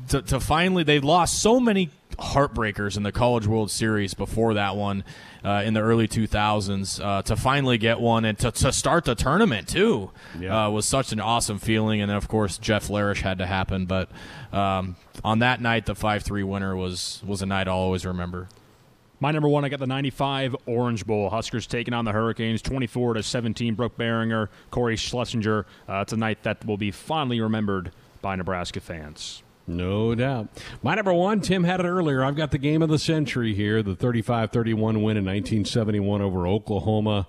to, to finally, they lost so many heartbreakers in the College World Series before that one uh, in the early 2000s. Uh, to finally get one and to, to start the tournament, too, yeah. uh, was such an awesome feeling. And then, of course, Jeff Larish had to happen. But um, on that night, the 5 3 winner was, was a night I'll always remember. My number one, I got the '95 Orange Bowl. Huskers taking on the Hurricanes, 24 to 17. Brook Berringer, Cory Schlesinger. Uh, it's a night that will be fondly remembered by Nebraska fans. No doubt. My number one, Tim had it earlier. I've got the game of the century here the 35 31 win in 1971 over Oklahoma.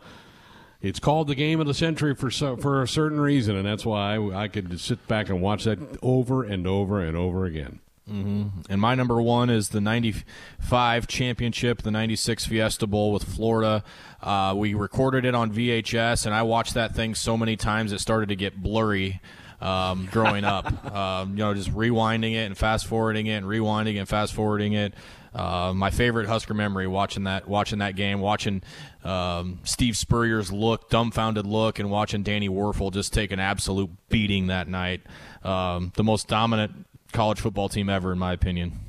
It's called the game of the century for so, for a certain reason, and that's why I, I could sit back and watch that over and over and over again. Mm-hmm. And my number one is the 95 championship, the 96 Fiesta Bowl with Florida. Uh, we recorded it on VHS, and I watched that thing so many times it started to get blurry um, growing up. um, you know, just rewinding it and fast forwarding it and rewinding and fast forwarding it. Uh, my favorite Husker memory watching that watching that game, watching um, Steve Spurrier's look, dumbfounded look, and watching Danny Wuerffel just take an absolute beating that night. Um, the most dominant college football team ever, in my opinion.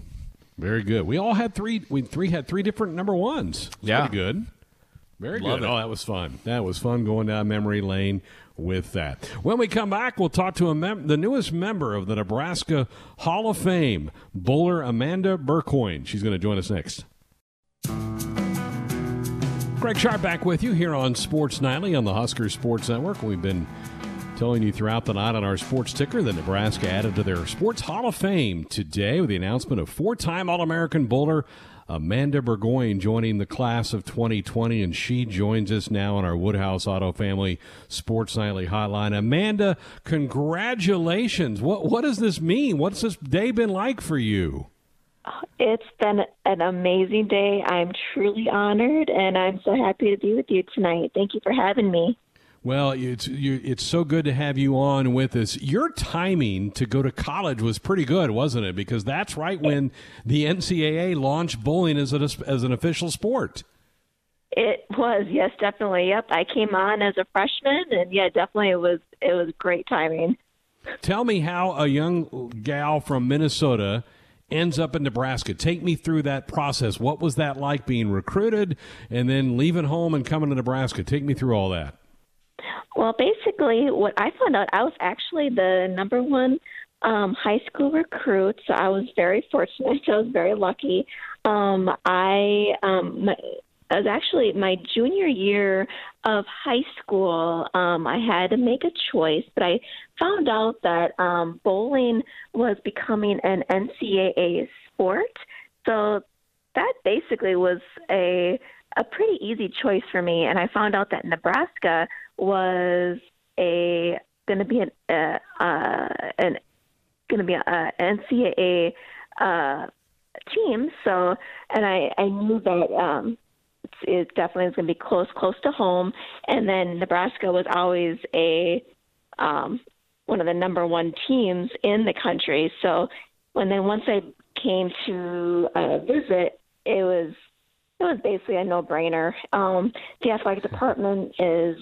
Very good. We all had three. We three had three different number ones. yeah, pretty good. Very Love good. It. Oh, that was fun. That was fun going down memory lane with that. When we come back, we'll talk to mem- the newest member of the Nebraska Hall of Fame, bowler Amanda Burgoyne. She's going to join us next. Greg Sharp back with you here on Sports Nightly on the Husker Sports Network. We've been telling you throughout the night on our sports ticker that Nebraska added to their Sports Hall of Fame today with the announcement of four time All American bowler Amanda Burgoyne joining the class of 2020, and she joins us now on our Woodhouse Auto Family Sports Nightly Hotline. Amanda, congratulations! What what does this mean? What's this day been like for you? It's been an amazing day. I'm truly honored, and I'm so happy to be with you tonight. Thank you for having me. Well, it's you, it's so good to have you on with us. Your timing to go to college was pretty good, wasn't it? Because that's right when the NCAA launched bowling as an as an official sport. It was, yes, definitely. Yep, I came on as a freshman, and yeah, definitely it was it was great timing. Tell me how a young gal from Minnesota ends up in Nebraska. Take me through that process. What was that like being recruited and then leaving home and coming to Nebraska? Take me through all that. Well, basically, what I found out, I was actually the number one um, high school recruit, so I was very fortunate. So I was very lucky. Um, I um, my, it was actually my junior year of high school. Um, I had to make a choice, but I found out that um, bowling was becoming an NCAA sport. So that basically was a a pretty easy choice for me. And I found out that Nebraska was a going to be an uh, uh, going to be a, NCAA uh, team. So, and I I knew that um, it definitely is going to be close, close to home. And then Nebraska was always a um, one of the number one teams in the country. So when then once I came to uh, visit, it was it was basically a no brainer. Um, the athletic department is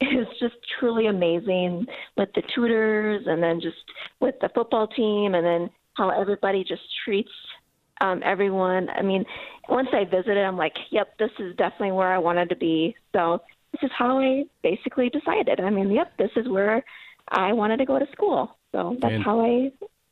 is just truly amazing with the tutors and then just with the football team and then how everybody just treats um, everyone. I mean, once I visited, I'm like, yep, this is definitely where I wanted to be. So this is how I basically decided. I mean, yep, this is where I wanted to go to school. So that's and how I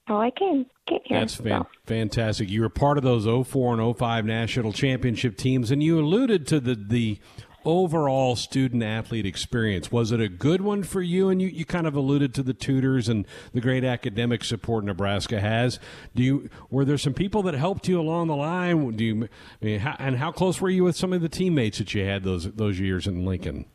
how I came get here. That's fan- so. fantastic. You were part of those 04 and 05 national championship teams, and you alluded to the the overall student athlete experience. Was it a good one for you? And you, you kind of alluded to the tutors and the great academic support Nebraska has. Do you were there some people that helped you along the line? Do you I mean, how, and how close were you with some of the teammates that you had those those years in Lincoln?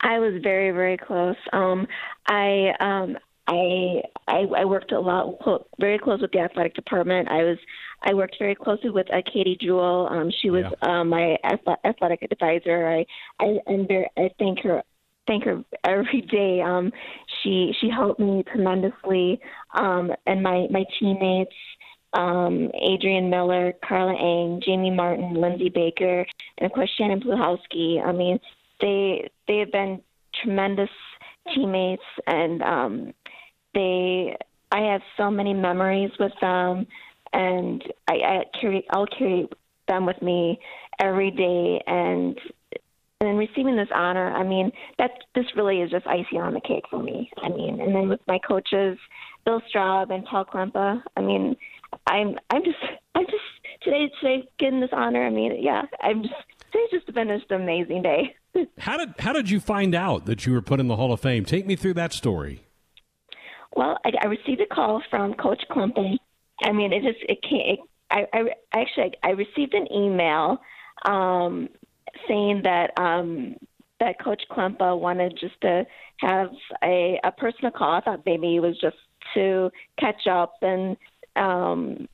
I was very very close. Um, I um, I, I I worked a lot very close with the athletic department. I was I worked very closely with uh, Katie Jewell. Um, she was yeah. um, my athletic advisor. I I and very, I thank her thank her every day. Um, she she helped me tremendously, um, and my my teammates. Um, Adrian Miller, Carla Eng, Jamie Martin, Lindsay Baker, and of course Shannon Pluhowski. I mean, they they have been tremendous teammates, and um, they I have so many memories with them and I, I carry I'll carry them with me every day and and then receiving this honor, I mean, that this really is just icing on the cake for me. I mean, and then with my coaches, Bill Straub and Paul Klempa, I mean, I'm I'm just I'm just today today getting this honor. I mean, yeah, I'm just today's just been just an amazing day. how did how did you find out that you were put in the Hall of Fame? Take me through that story. Well, I, I received a call from Coach Klempa I mean, it just it can't. It, I, I actually I received an email um, saying that um, that Coach Klempa wanted just to have a, a personal call. I thought maybe it was just to catch up and um,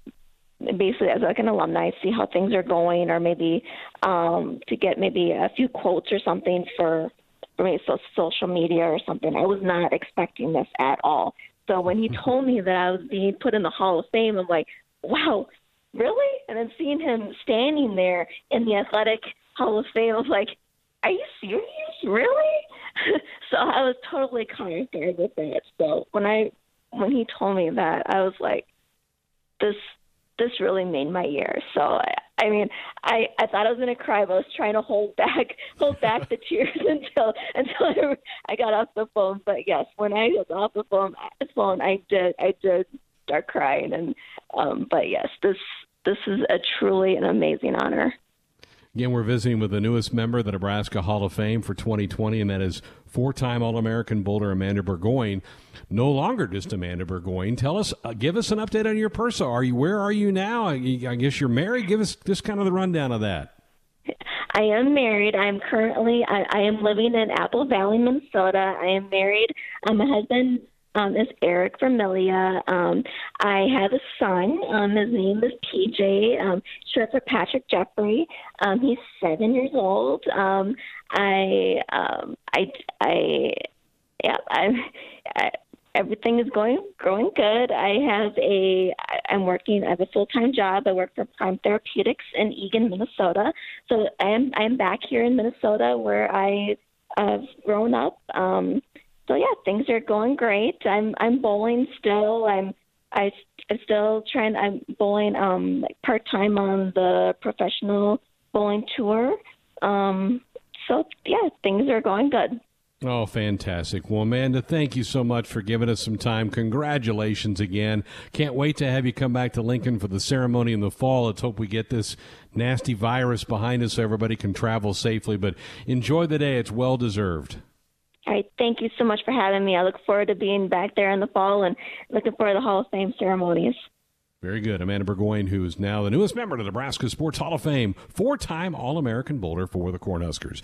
basically as like an alumni, see how things are going, or maybe um, to get maybe a few quotes or something for, for maybe social media or something. I was not expecting this at all. So when he mm-hmm. told me that I was being put in the Hall of Fame, I'm like, wow, really? And then seeing him standing there in the Athletic Hall of Fame, I was like, are you serious? Really? so I was totally conquered with that. So when I when he told me that, I was like, this this really made my year. So I, I mean, I I thought I was gonna cry, but I was trying to hold back hold back the tears until until I, I got off the phone. But yes, when I was off the phone, phone, I did I did start crying. And um, but yes, this this is a truly an amazing honor. Again, we're visiting with the newest member of the Nebraska Hall of Fame for 2020, and that is four time All American bowler Amanda Burgoyne. No longer just Amanda Burgoyne. Tell us, uh, give us an update on your person. Are you, where are you now? I, I guess you're married. Give us just kind of the rundown of that. I am married. I'm currently, I, I am living in Apple Valley, Minnesota. I am married. Um, my husband um, is Eric Vermilia. Um, I have a son. Um, his name is PJ, um, short for Patrick Jeffrey. Um, he's seven years old. Um, I, um, I, I, yeah, I'm. I, everything is going going good. I have a I'm working I have a full time job. I work for Prime Therapeutics in Eagan, Minnesota. So I am I'm back here in Minnesota where I have grown up. Um so yeah, things are going great. I'm I'm bowling still. I'm I I'm still trying. I'm bowling um like part time on the professional bowling tour. Um, so yeah, things are going good. Oh, fantastic. Well, Amanda, thank you so much for giving us some time. Congratulations again. Can't wait to have you come back to Lincoln for the ceremony in the fall. Let's hope we get this nasty virus behind us so everybody can travel safely. But enjoy the day. It's well deserved. All right. Thank you so much for having me. I look forward to being back there in the fall and looking forward to the Hall of Fame ceremonies. Very good. Amanda Burgoyne, who is now the newest member of the Nebraska Sports Hall of Fame, four time All American bowler for the Cornhuskers.